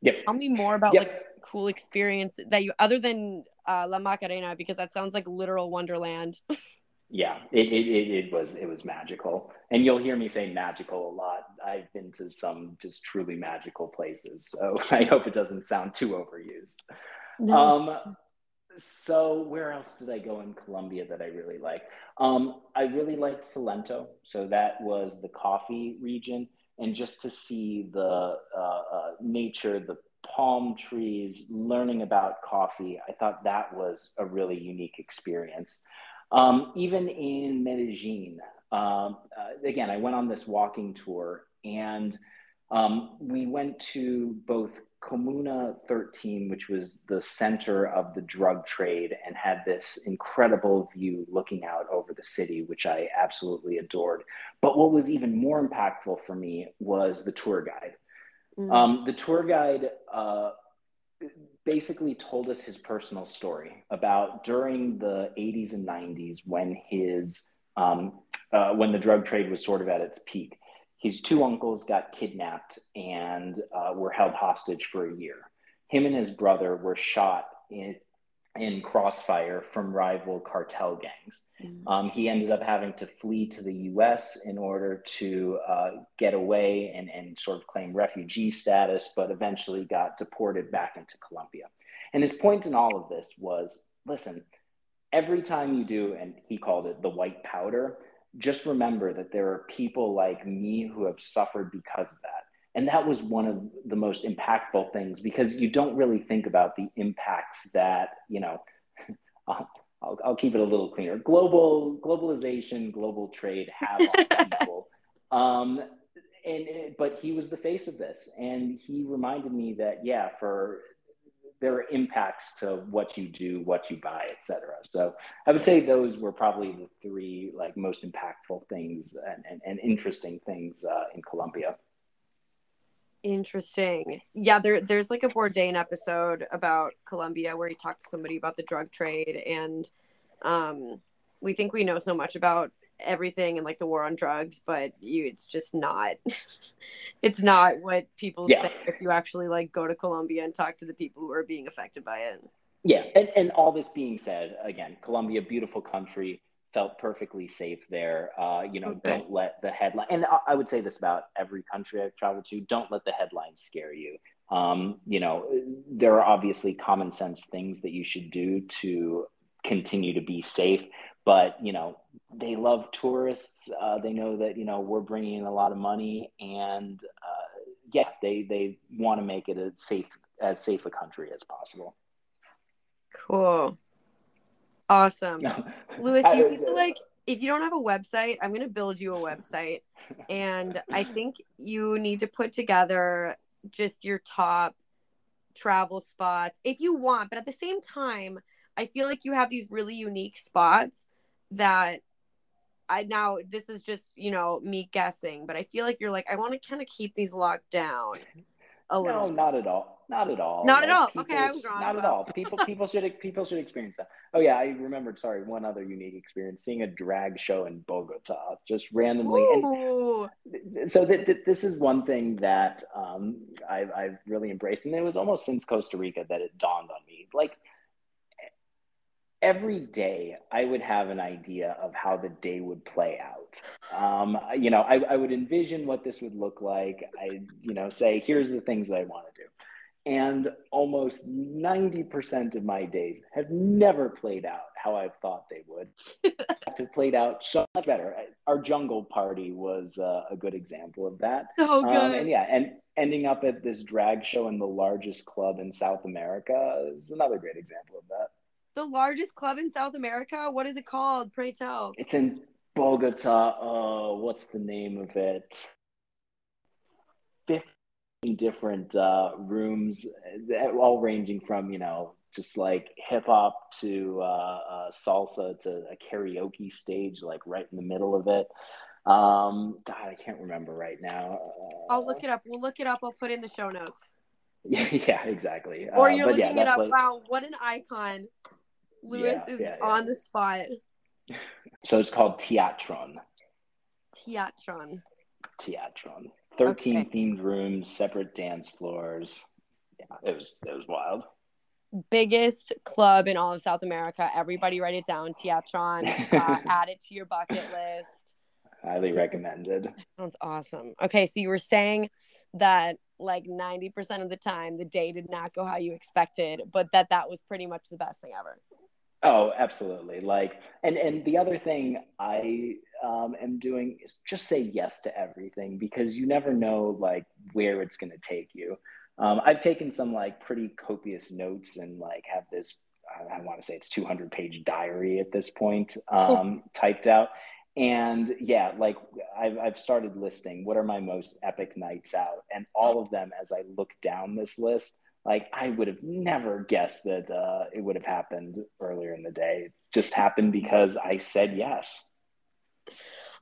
yep. Tell me more about yep. like cool experience that you other than uh, La Macarena because that sounds like literal wonderland. yeah, it, it, it, was it was magical, and you'll hear me say magical a lot. I've been to some just truly magical places, so I hope it doesn't sound too overused. No. Um, so where else did I go in Colombia that I really liked? Um, I really liked Salento. So that was the coffee region, and just to see the uh, uh, nature, the palm trees, learning about coffee, I thought that was a really unique experience. Um, even in Medellin, um, uh, again, I went on this walking tour and um, we went to both Comuna 13, which was the center of the drug trade and had this incredible view looking out over the city, which I absolutely adored. But what was even more impactful for me was the tour guide. Mm. Um, the tour guide uh, basically told us his personal story about during the 80s and 90s when his um, uh, when the drug trade was sort of at its peak his two uncles got kidnapped and uh, were held hostage for a year. Him and his brother were shot in, in crossfire from rival cartel gangs. Mm-hmm. Um, he ended up having to flee to the US in order to uh, get away and, and sort of claim refugee status, but eventually got deported back into Colombia. And his point in all of this was listen, every time you do, and he called it the white powder, just remember that there are people like me who have suffered because of that. And that was one of the most impactful things because you don't really think about the impacts that, you know, I'll, I'll, keep it a little cleaner. Global globalization, global trade have on people. Um, and but he was the face of this, and he reminded me that yeah, for there are impacts to what you do, what you buy, etc. So I would say those were probably the three like most impactful things and, and, and interesting things uh, in Colombia. Interesting. Yeah, there there's like a Bourdain episode about Colombia where he talked to somebody about the drug trade and um we think we know so much about everything and like the war on drugs, but you it's just not it's not what people yeah. say if you actually like go to Colombia and talk to the people who are being affected by it. Yeah, and, and all this being said, again, Colombia, beautiful country, felt perfectly safe there. Uh, you know, okay. don't let the headline, and I would say this about every country I've traveled to, don't let the headlines scare you. Um, you know, there are obviously common sense things that you should do to continue to be safe, but you know they love tourists. Uh, they know that you know we're bringing in a lot of money and uh, yeah they they want to make it a safe as safe a country as possible. Cool. Awesome. Louis you feel like if you don't have a website i'm going to build you a website. And i think you need to put together just your top travel spots if you want. But at the same time i feel like you have these really unique spots that I now this is just you know me guessing, but I feel like you're like I want to kind of keep these locked down. A no, little. not at all. Not at all. Not like, at all. Okay, I was wrong. Not at all. People people should people should experience that. Oh yeah, I remembered. Sorry, one other unique experience: seeing a drag show in Bogota, just randomly. Ooh. And so th- th- this is one thing that um, I've I've really embraced, and it was almost since Costa Rica that it dawned on me, like every day I would have an idea of how the day would play out. Um, you know, I, I, would envision what this would look like. I, you know, say, here's the things that I want to do. And almost 90% of my days have never played out how I thought they would. have played out so much better. Our jungle party was uh, a good example of that. Oh, good. Um, and yeah, and ending up at this drag show in the largest club in South America is another great example of that the largest club in South America? What is it called? Pray tell. It's in Bogota. Uh, what's the name of it? 15 different uh, rooms, all ranging from, you know, just like hip hop to uh, uh, salsa to a karaoke stage, like right in the middle of it. Um, God, I can't remember right now. I'll look it up. We'll look it up. I'll put in the show notes. Yeah, yeah, exactly. Or uh, you're looking yeah, it up. Like... Wow, what an icon. Louis yeah, is yeah. on the spot. So it's called Theatron. Theatron. Theatron. Thirteen okay. themed rooms, separate dance floors. Yeah, it was it was wild. Biggest club in all of South America. Everybody write it down. Theatron. Uh, add it to your bucket list. Highly recommended. Sounds awesome. Okay, so you were saying that like 90% of the time the day did not go how you expected, but that that was pretty much the best thing ever. Oh, absolutely. Like, and and the other thing I um, am doing is just say yes to everything because you never know like where it's going to take you. Um, I've taken some like pretty copious notes and like have this. I, I want to say it's 200 page diary at this point um, typed out, and yeah, like I've, I've started listing what are my most epic nights out, and all of them as I look down this list, like I would have never guessed that uh, it would have happened earlier in the day. It just happened because I said yes.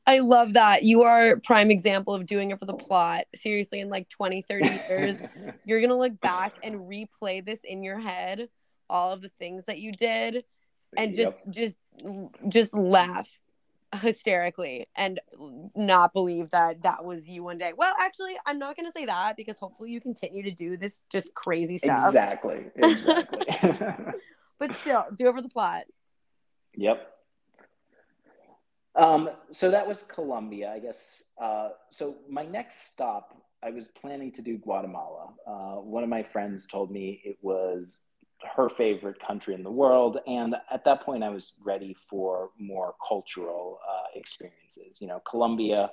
I love that. You are prime example of doing it for the plot. Seriously, in like 20, 30 years, you're going to look back and replay this in your head, all of the things that you did and just yep. just just laugh hysterically and not believe that that was you one day. Well, actually, I'm not going to say that because hopefully you continue to do this just crazy stuff. Exactly. Exactly. but still, do over the plot. Yep. Um, so that was Colombia, I guess. Uh, so my next stop, I was planning to do Guatemala. Uh, one of my friends told me it was her favorite country in the world. And at that point, I was ready for more cultural uh, experiences. You know, Colombia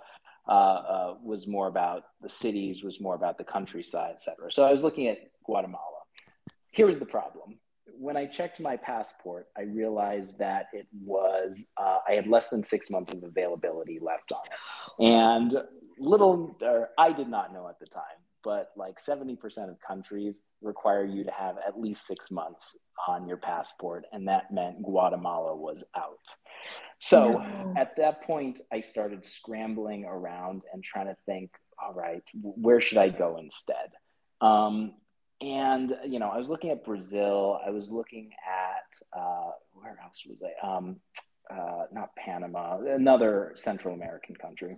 uh, uh, was more about the cities, was more about the countryside, et cetera. So I was looking at Guatemala. Here was the problem. When I checked my passport, I realized that it was, uh, I had less than six months of availability left on it. And little, or I did not know at the time, but like 70% of countries require you to have at least six months on your passport. And that meant Guatemala was out. So no. at that point, I started scrambling around and trying to think, all right, where should I go instead? Um, and, you know, I was looking at Brazil. I was looking at, uh, where else was I? Um, uh, not Panama, another Central American country.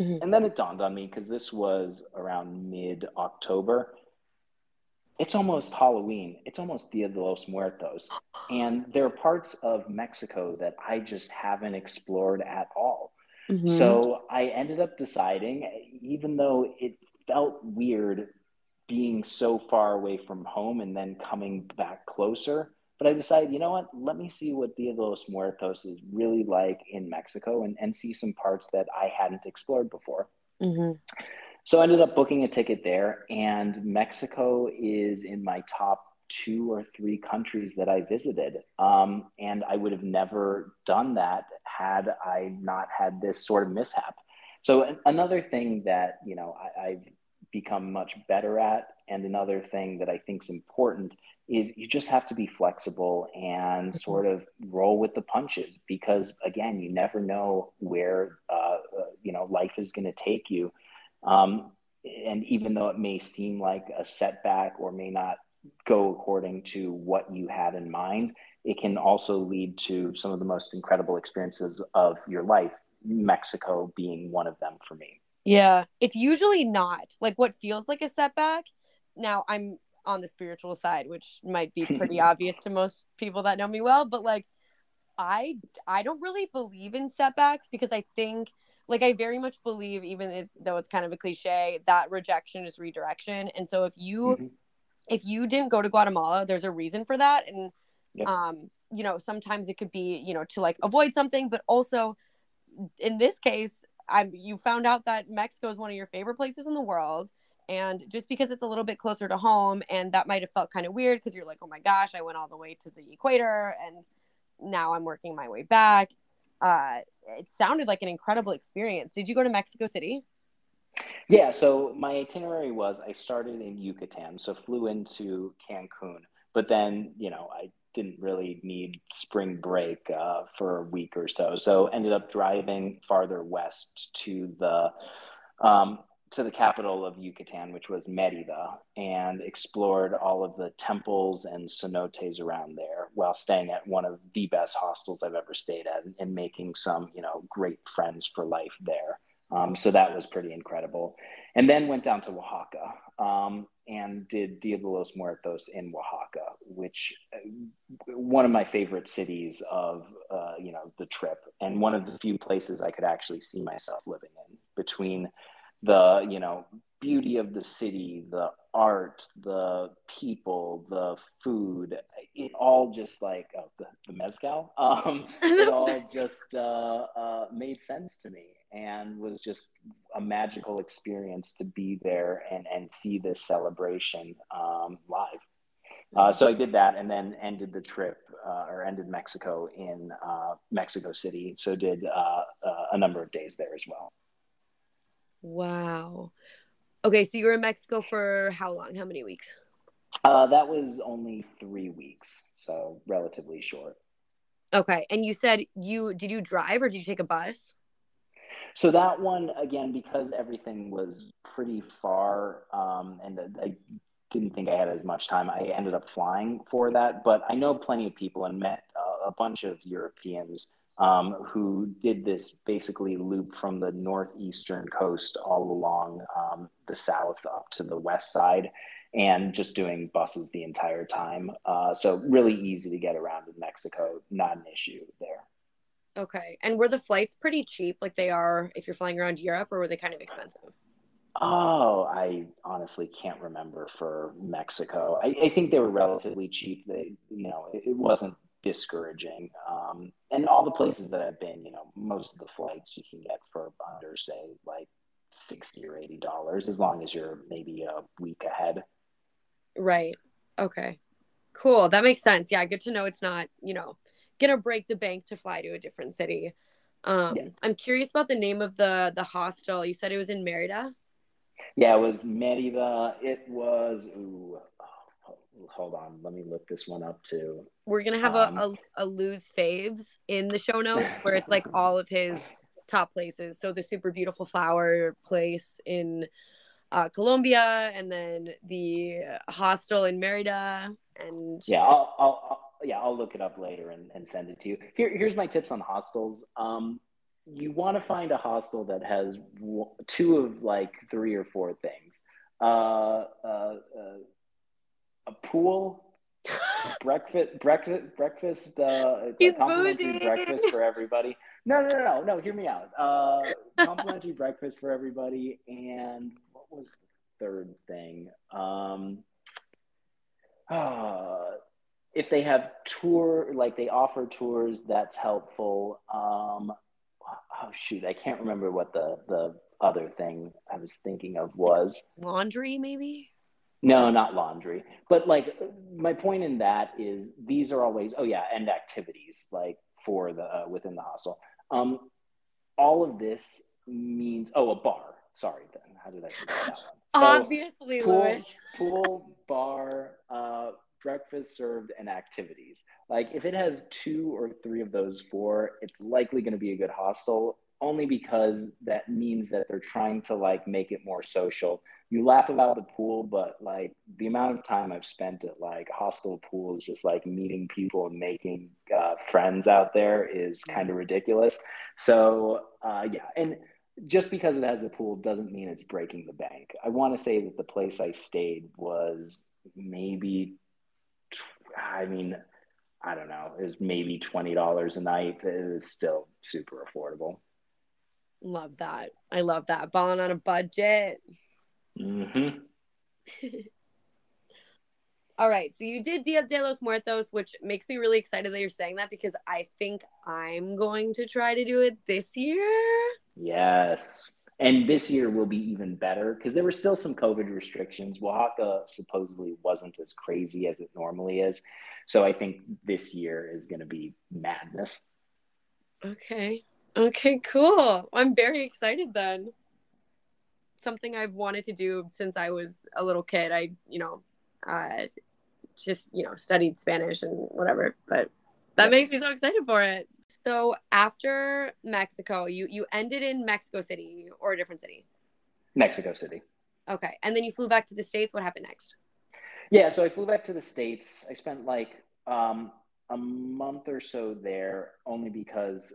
Mm-hmm. And then it dawned on me because this was around mid October. It's almost Halloween. It's almost Dia de los Muertos. And there are parts of Mexico that I just haven't explored at all. Mm-hmm. So I ended up deciding, even though it felt weird being so far away from home and then coming back closer, but I decided, you know what? Let me see what Dia de los Muertos is really like in Mexico and, and see some parts that I hadn't explored before. Mm-hmm. So I ended up booking a ticket there, and Mexico is in my top two or three countries that I visited. Um, and I would have never done that had I not had this sort of mishap. So another thing that you know I, I've become much better at, and another thing that I think is important is you just have to be flexible and mm-hmm. sort of roll with the punches because again you never know where uh, uh, you know life is going to take you. Um, and even though it may seem like a setback or may not go according to what you had in mind it can also lead to some of the most incredible experiences of your life mexico being one of them for me yeah it's usually not like what feels like a setback now i'm on the spiritual side, which might be pretty obvious to most people that know me well, but like I I don't really believe in setbacks because I think like I very much believe even if, though it's kind of a cliche that rejection is redirection. And so if you mm-hmm. if you didn't go to Guatemala, there's a reason for that and yep. um you know, sometimes it could be, you know, to like avoid something, but also in this case, I'm you found out that Mexico is one of your favorite places in the world and just because it's a little bit closer to home, and that might have felt kind of weird because you're like, oh my gosh, I went all the way to the equator and now I'm working my way back. Uh, it sounded like an incredible experience. Did you go to Mexico City? Yeah, so my itinerary was I started in Yucatan, so flew into Cancun, but then, you know, I didn't really need spring break uh, for a week or so. So ended up driving farther west to the um, to the capital of Yucatan, which was Merida, and explored all of the temples and cenotes around there while staying at one of the best hostels I've ever stayed at and making some, you know, great friends for life there. Um, so that was pretty incredible. And then went down to Oaxaca um, and did Dia de los Muertos in Oaxaca, which uh, one of my favorite cities of, uh, you know, the trip and one of the few places I could actually see myself living in between the you know beauty of the city the art the people the food it all just like oh, the, the mezcal um, it all just uh, uh, made sense to me and was just a magical experience to be there and, and see this celebration um, live uh, so I did that and then ended the trip uh, or ended Mexico in uh, Mexico City. So did uh, uh, a number of days there as well. Wow. Okay, so you were in Mexico for how long? How many weeks? Uh, that was only three weeks, so relatively short. Okay, and you said you did you drive or did you take a bus? So that one again, because everything was pretty far, um, and I didn't think I had as much time. I ended up flying for that, but I know plenty of people and met uh, a bunch of Europeans um, who did this basically loop from the northeastern coast all along um, the south up to the west side and just doing buses the entire time. Uh, so really easy to get around in Mexico, not an issue there. Okay. And were the flights pretty cheap like they are if you're flying around Europe or were they kind of expensive? Oh, I honestly can't remember for Mexico. I, I think they were relatively cheap. They, you know, it, it wasn't discouraging. Um, and all the places that I've been, you know, most of the flights you can get for under, say, like sixty or eighty dollars, as long as you're maybe a week ahead. Right. Okay. Cool. That makes sense. Yeah, good to know it's not, you know, gonna break the bank to fly to a different city. Um, yeah. I'm curious about the name of the the hostel. You said it was in Merida. Yeah, it was Merida. It was. Ooh, oh, hold on. Let me look this one up too. We're gonna have um, a, a, a Lou's faves in the show notes where it's like all of his top places. So the super beautiful flower place in uh, Colombia, and then the hostel in Merida, and yeah, I'll, I'll, I'll yeah, I'll look it up later and, and send it to you. Here, here's my tips on hostels. Um, you want to find a hostel that has two of like three or four things: uh, uh, uh, a pool, breakfast, breakfast, breakfast, uh, complimentary breakfast for everybody. No, no, no, no, no. Hear me out. Uh, complimentary breakfast for everybody, and what was the third thing? Um, uh, if they have tour, like they offer tours, that's helpful. Um, oh shoot, I can't remember what the the other thing I was thinking of was laundry, maybe. No, not laundry. But like my point in that is these are always oh yeah, and activities like for the uh, within the hostel. Um, all of this means oh a bar. Sorry, then how did I forget that one? So, Obviously, pool, Louis. pool, bar, uh, breakfast served, and activities. Like if it has two or three of those four, it's likely going to be a good hostel only because that means that they're trying to like make it more social. You laugh about the pool, but like the amount of time I've spent at like hostel pools, just like meeting people and making uh, friends out there is kind of ridiculous. So uh, yeah, and just because it has a pool doesn't mean it's breaking the bank. I want to say that the place I stayed was maybe I mean, I don't know, it was maybe $20 a night. It is still super affordable. Love that. I love that. Balling on a budget. Mm-hmm. All right. So you did Dia de los Muertos, which makes me really excited that you're saying that because I think I'm going to try to do it this year. Yes. And this year will be even better because there were still some COVID restrictions. Oaxaca supposedly wasn't as crazy as it normally is. So I think this year is going to be madness. Okay. Okay, cool. I'm very excited then. Something I've wanted to do since I was a little kid. I, you know, uh, just, you know, studied Spanish and whatever, but that makes me so excited for it. So after Mexico, you you ended in Mexico City or a different city? Mexico City. Okay. And then you flew back to the States. What happened next? Yeah, so I flew back to the States. I spent like um, a month or so there only because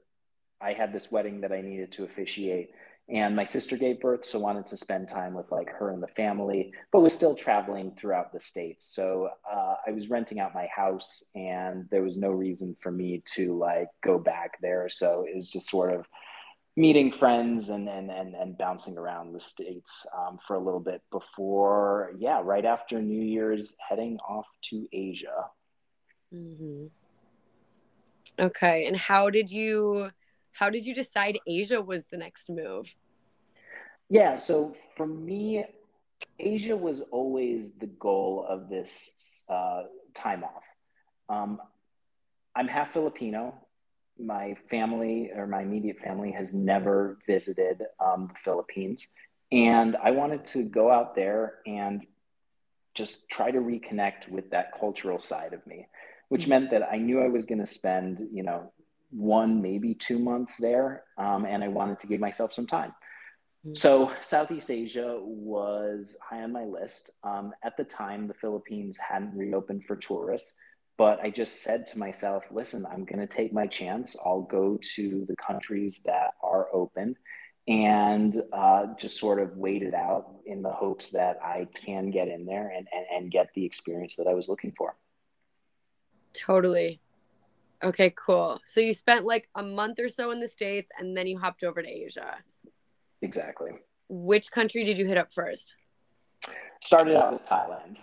I had this wedding that I needed to officiate and my sister gave birth so wanted to spend time with like her and the family but was still traveling throughout the states so uh, i was renting out my house and there was no reason for me to like go back there so it was just sort of meeting friends and and and, and bouncing around the states um, for a little bit before yeah right after new year's heading off to asia mm-hmm. okay and how did you how did you decide Asia was the next move? Yeah, so for me, Asia was always the goal of this uh, time off. Um, I'm half Filipino, my family or my immediate family has never visited um, the Philippines. And I wanted to go out there and just try to reconnect with that cultural side of me, which mm-hmm. meant that I knew I was going to spend, you know, one, maybe two months there. Um, and I wanted to give myself some time. Mm-hmm. So, Southeast Asia was high on my list. Um, at the time, the Philippines hadn't reopened for tourists, but I just said to myself, listen, I'm going to take my chance. I'll go to the countries that are open and uh, just sort of wait it out in the hopes that I can get in there and, and, and get the experience that I was looking for. Totally. Okay, cool. So you spent like a month or so in the States and then you hopped over to Asia. Exactly. Which country did you hit up first? Started out with Thailand.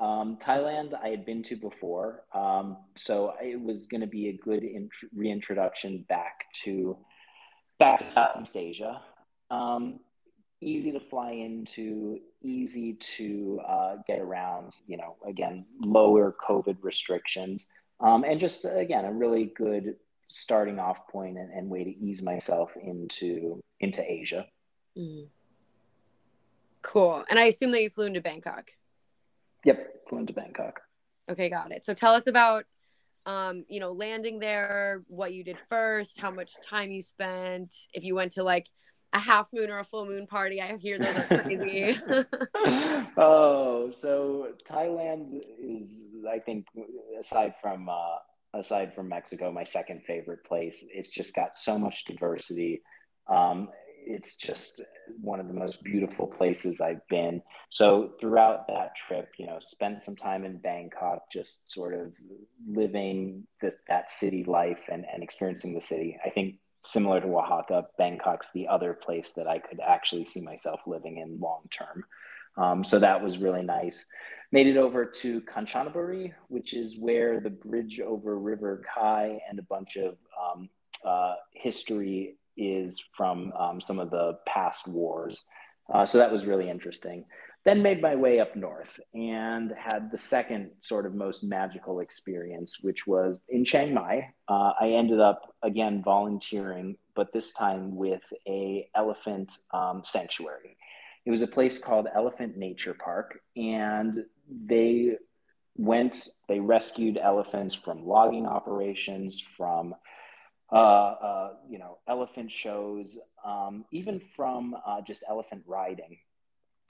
Um, Thailand, I had been to before, um, so it was going to be a good in- reintroduction back to back to Southeast Asia. Um, easy to fly into, easy to uh, get around. You know, again, lower COVID restrictions, um, and just again a really good starting off point and, and way to ease myself into into Asia. Mm. Cool. And I assume that you flew into Bangkok. Yep, flew into Bangkok. Okay, got it. So tell us about um, you know, landing there, what you did first, how much time you spent, if you went to like a half moon or a full moon party. I hear those are crazy. oh, so Thailand is, I think, aside from uh, aside from Mexico, my second favorite place. It's just got so much diversity. Um, it's just one of the most beautiful places I've been. So throughout that trip, you know, spent some time in Bangkok, just sort of living the, that city life and, and experiencing the city. I think similar to Oaxaca, Bangkok's the other place that I could actually see myself living in long term. Um, so that was really nice. Made it over to Kanchanaburi, which is where the bridge over River Kwai and a bunch of um, uh, history is from um, some of the past wars. Uh, so that was really interesting. Then made my way up north and had the second sort of most magical experience, which was in Chiang Mai. Uh, I ended up again volunteering, but this time with a elephant um, sanctuary. It was a place called Elephant Nature Park, and they went. They rescued elephants from logging operations, from uh, uh, you know, elephant shows, um, even from uh, just elephant riding.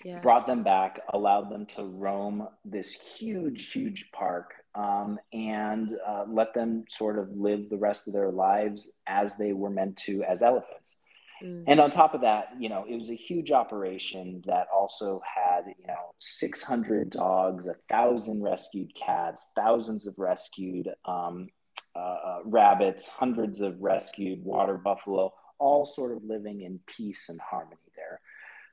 Yeah. Brought them back, allowed them to roam this huge, huge park, um, and uh, let them sort of live the rest of their lives as they were meant to as elephants. Mm. And on top of that, you know, it was a huge operation that also had, you know, 600 dogs, a thousand rescued cats, thousands of rescued um, uh, uh, rabbits, hundreds of rescued water buffalo, all sort of living in peace and harmony there.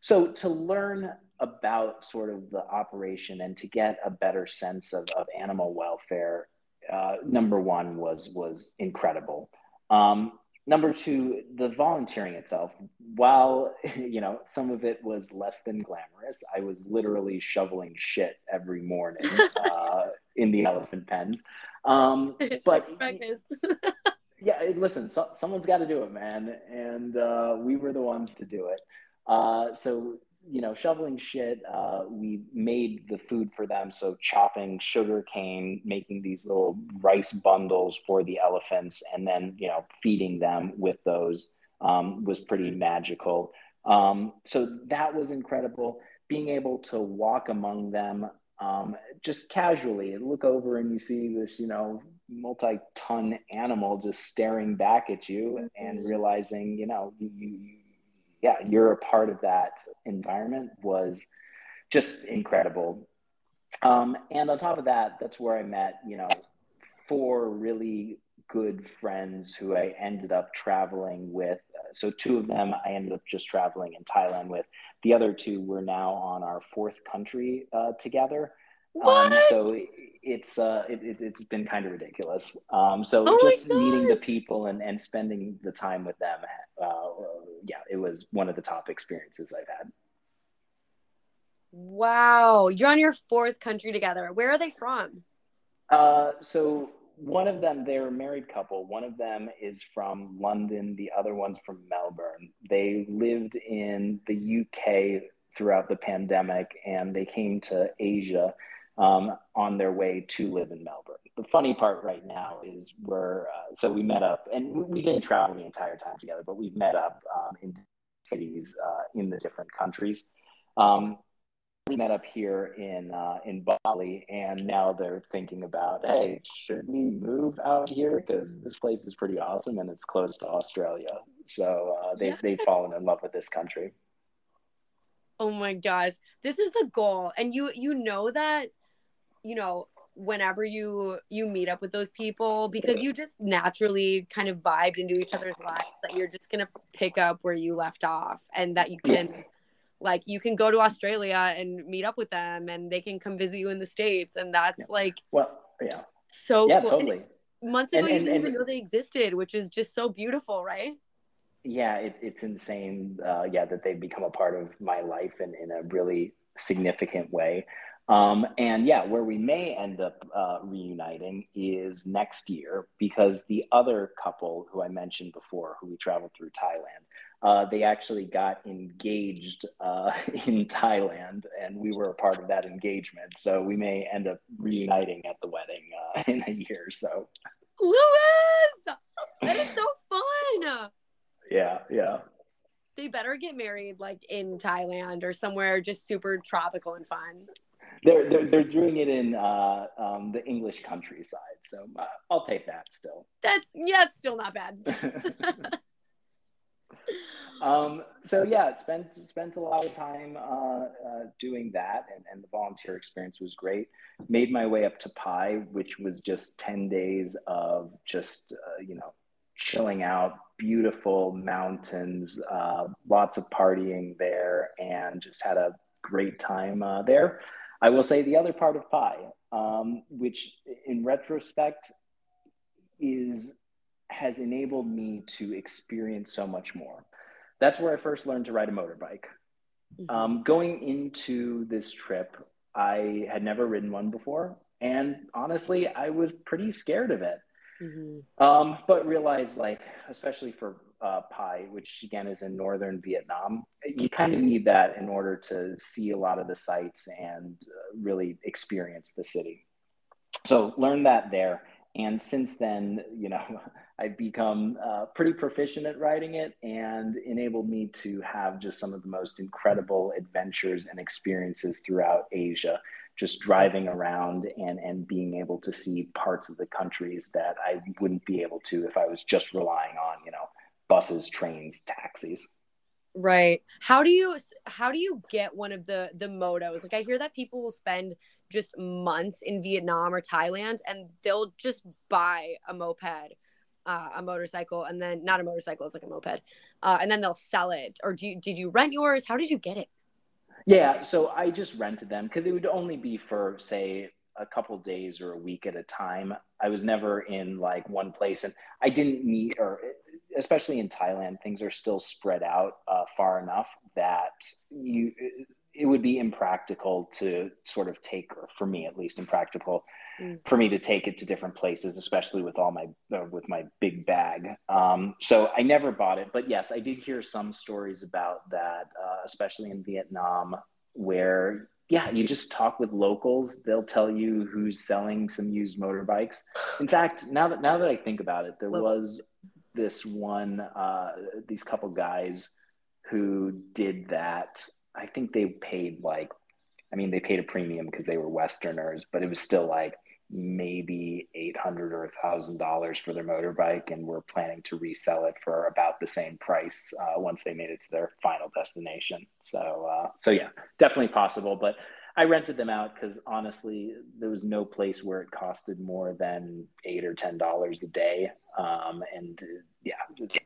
So to learn about sort of the operation and to get a better sense of, of animal welfare, uh, number one was was incredible. Um, number two, the volunteering itself. While you know some of it was less than glamorous, I was literally shoveling shit every morning uh, in the elephant pens. Um, but yeah, listen, so, someone's got to do it, man, and uh, we were the ones to do it. Uh, so you know, shoveling shit. Uh, we made the food for them, so chopping sugar cane, making these little rice bundles for the elephants, and then you know, feeding them with those um, was pretty magical. Um, so that was incredible. Being able to walk among them um, just casually and look over and you see this, you know, multi-ton animal just staring back at you mm-hmm. and realizing, you know, you, you, yeah, you're a part of that environment was just incredible. Um, and on top of that, that's where I met, you know, four really good friends who I ended up traveling with. So two of them I ended up just traveling in Thailand with. The other two were now on our fourth country uh, together. What? Um, so it's uh, it, has it, been kind of ridiculous. Um, so oh just meeting the people and, and spending the time with them, uh, yeah, it was one of the top experiences I've had. Wow, you're on your fourth country together. Where are they from? Uh, so one of them, they're a married couple. One of them is from London. The other one's from Melbourne. They lived in the UK throughout the pandemic, and they came to Asia um, on their way to live in Melbourne. The funny part right now is we're uh, so we met up, and we didn't travel the entire time together, but we've met up um, in cities uh, in the different countries. Um, we met up here in uh, in Bali, and now they're thinking about, hey, should we move out here because this place is pretty awesome and it's close to Australia. So uh, they've yeah. they've fallen in love with this country. Oh my gosh, this is the goal, and you you know that you know whenever you you meet up with those people because you just naturally kind of vibed into each other's lives that you're just gonna pick up where you left off and that you can. Like you can go to australia and meet up with them and they can come visit you in the states and that's yeah. like well yeah so yeah cool. totally and months ago and, you didn't and, even know they existed which is just so beautiful right yeah it, it's insane uh, yeah that they've become a part of my life in, in a really significant way um, and yeah, where we may end up uh, reuniting is next year because the other couple who I mentioned before, who we traveled through Thailand, uh, they actually got engaged uh, in Thailand, and we were a part of that engagement. So we may end up reuniting at the wedding uh, in a year or so. Louis, that is so fun. Yeah, yeah. They better get married like in Thailand or somewhere just super tropical and fun they're, they're, they're doing it in uh, um, the English countryside. So uh, I'll take that still. That's, yeah, it's still not bad. um, so yeah, spent, spent a lot of time uh, uh, doing that and, and the volunteer experience was great. Made my way up to Pai, which was just 10 days of just, uh, you know, chilling out, beautiful mountains, uh, lots of partying there, and just had a great time uh, there. I will say the other part of Pai, um, which in retrospect is has enabled me to experience so much more. That's where I first learned to ride a motorbike. Mm-hmm. Um, going into this trip, I had never ridden one before, and honestly, I was pretty scared of it. Mm-hmm. Um, but realized, like, especially for uh, Pai, which again is in northern Vietnam, you kind of need that in order to see a lot of the sites and uh, really experience the city. So learn that there. And since then, you know, I've become uh, pretty proficient at riding it and enabled me to have just some of the most incredible adventures and experiences throughout Asia just driving around and and being able to see parts of the countries that I wouldn't be able to if I was just relying on you know buses, trains, taxis. Right. How do you how do you get one of the the motos? Like I hear that people will spend just months in Vietnam or Thailand and they'll just buy a moped, uh, a motorcycle, and then not a motorcycle, it's like a moped, uh, and then they'll sell it. Or do you, did you rent yours? How did you get it? Yeah, so I just rented them because it would only be for say a couple days or a week at a time. I was never in like one place, and I didn't meet or especially in Thailand, things are still spread out uh, far enough that you it would be impractical to sort of take, or for me at least, impractical mm. for me to take it to different places, especially with all my uh, with my big bag. Um, so I never bought it, but yes, I did hear some stories about that, uh, especially in Vietnam, where yeah, you just talk with locals. They'll tell you who's selling some used motorbikes. In fact, now that now that I think about it, there was this one, uh, these couple guys who did that. I think they paid like, I mean, they paid a premium because they were Westerners, but it was still like maybe 800 or a thousand dollars for their motorbike and we're planning to resell it for about the same price uh, once they made it to their final destination so uh, so yeah definitely possible but I rented them out because honestly, there was no place where it costed more than eight or ten dollars a day, um, and uh, yeah,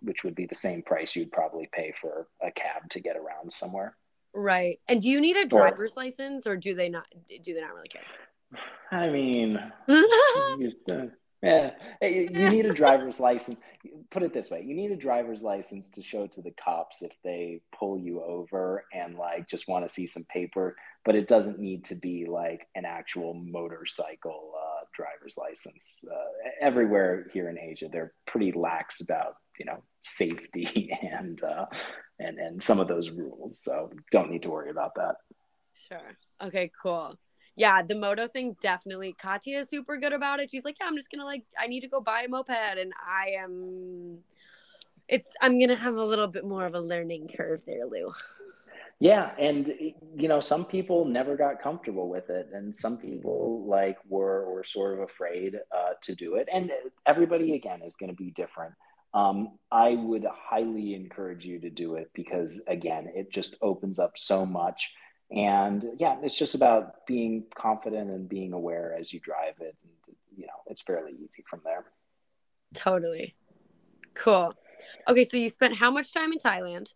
which would be the same price you'd probably pay for a cab to get around somewhere. Right. And do you need a driver's or, license, or do they not? Do they not really care? I mean, Yeah, you, you need a driver's license. Put it this way: you need a driver's license to show to the cops if they pull you over and like just want to see some paper. But it doesn't need to be like an actual motorcycle uh, driver's license. Uh, everywhere here in Asia, they're pretty lax about you know safety and uh, and and some of those rules. So don't need to worry about that. Sure. Okay. Cool. Yeah, the moto thing definitely. Katya is super good about it. She's like, yeah, I'm just gonna like, I need to go buy a moped, and I am. It's I'm gonna have a little bit more of a learning curve there, Lou. Yeah, and you know, some people never got comfortable with it, and some people like were were sort of afraid uh, to do it. And everybody again is going to be different. Um, I would highly encourage you to do it because again, it just opens up so much. And yeah, it's just about being confident and being aware as you drive it. And, you know, it's fairly easy from there. Totally. Cool. Okay, so you spent how much time in Thailand?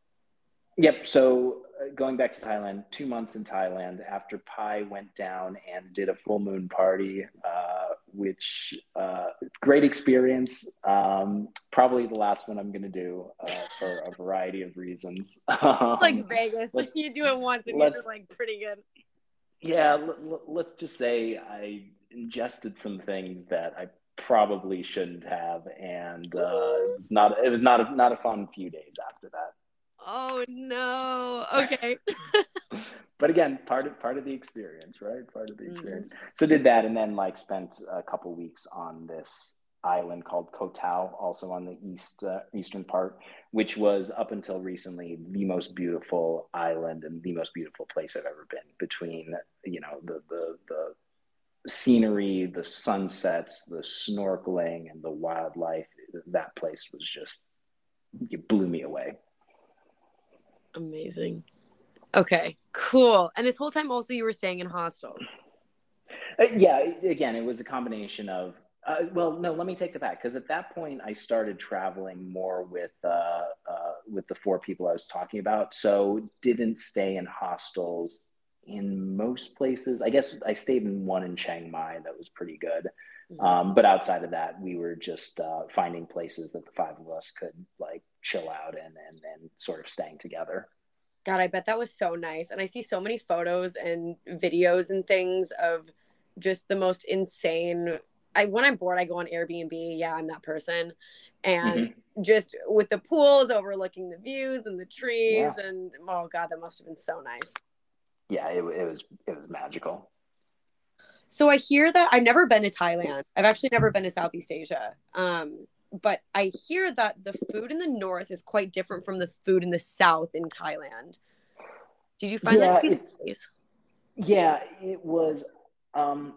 Yep. So uh, going back to Thailand, two months in Thailand after Pai went down and did a full moon party, uh, which uh, great experience. Um, probably the last one I'm going to do uh, for a variety of reasons. like um, Vegas, like you do it once and you're like pretty good. Yeah, l- l- let's just say I ingested some things that I probably shouldn't have, and uh, it was not it was not a, not a fun few days after that. Oh no. Okay. but again, part of part of the experience, right? Part of the mm-hmm. experience. Mm-hmm. So did that, and then like spent a couple weeks on this island called Koh Tao, also on the east uh, eastern part, which was up until recently the most beautiful island and the most beautiful place I've ever been. Between you know the the the scenery, the sunsets, the snorkeling, and the wildlife, that place was just it blew me away. Amazing. Okay, cool. And this whole time, also, you were staying in hostels. Uh, yeah, again, it was a combination of. Uh, well, no, let me take it back because at that point I started traveling more with uh, uh, with the four people I was talking about. So didn't stay in hostels in most places. I guess I stayed in one in Chiang Mai that was pretty good. Mm-hmm. Um, but outside of that, we were just uh, finding places that the five of us could like chill out and, and and sort of staying together. God, I bet that was so nice. And I see so many photos and videos and things of just the most insane. I when I'm bored, I go on Airbnb. Yeah, I'm that person. And mm-hmm. just with the pools overlooking the views and the trees yeah. and oh god, that must have been so nice. Yeah, it, it was it was magical. So I hear that I've never been to Thailand. I've actually never been to Southeast Asia. Um, but I hear that the food in the north is quite different from the food in the south in Thailand. Did you find yeah, that to be the case? Yeah, it was. Um,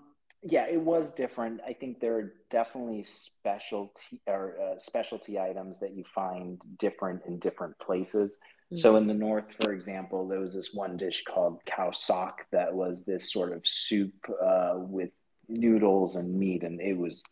yeah, it was different. I think there are definitely specialty or uh, specialty items that you find different in different places. Mm-hmm. So in the north, for example, there was this one dish called khao soi that was this sort of soup uh, with noodles and meat, and it was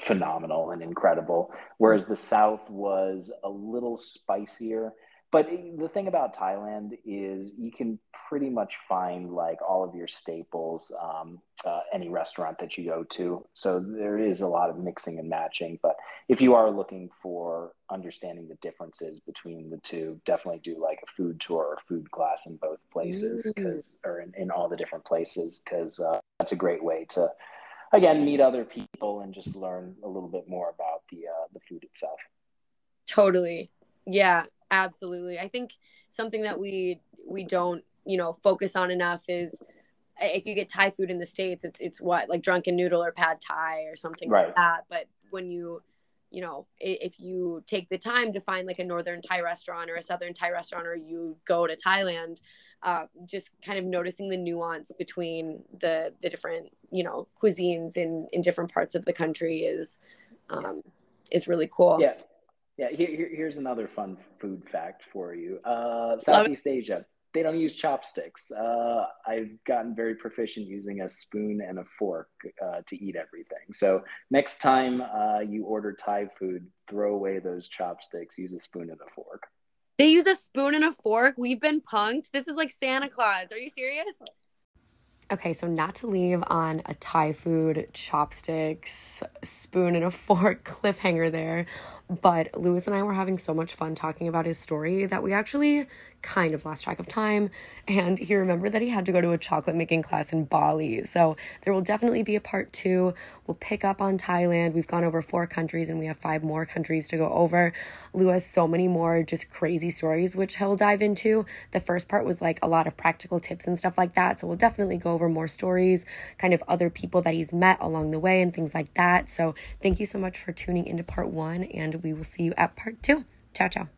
phenomenal and incredible. Whereas the South was a little spicier. But the thing about Thailand is you can pretty much find like all of your staples, um, uh, any restaurant that you go to. So there is a lot of mixing and matching. But if you are looking for understanding the differences between the two, definitely do like a food tour or food class in both places, because or in, in, all the different places, because uh, that's a great way to again meet other people and just learn a little bit more about the uh, the food itself totally yeah absolutely i think something that we we don't you know focus on enough is if you get thai food in the states it's it's what like drunken noodle or pad thai or something right. like that but when you you know if you take the time to find like a northern thai restaurant or a southern thai restaurant or you go to thailand uh, just kind of noticing the nuance between the the different you know cuisines in in different parts of the country is um, is really cool. Yeah, yeah. Here, here, here's another fun food fact for you. Uh, Southeast Asia, they don't use chopsticks. Uh, I've gotten very proficient using a spoon and a fork uh, to eat everything. So next time uh, you order Thai food, throw away those chopsticks. Use a spoon and a fork. They use a spoon and a fork. We've been punked. This is like Santa Claus. Are you serious? Okay, so not to leave on a Thai food, chopsticks, spoon, and a fork cliffhanger there, But Louis and I were having so much fun talking about his story that we actually kind of lost track of time. And he remembered that he had to go to a chocolate making class in Bali. So there will definitely be a part two. We'll pick up on Thailand. We've gone over four countries and we have five more countries to go over. Lou has so many more just crazy stories, which he'll dive into. The first part was like a lot of practical tips and stuff like that. So we'll definitely go over more stories, kind of other people that he's met along the way and things like that. So thank you so much for tuning into part one, and we will see you at part two. Ciao, ciao.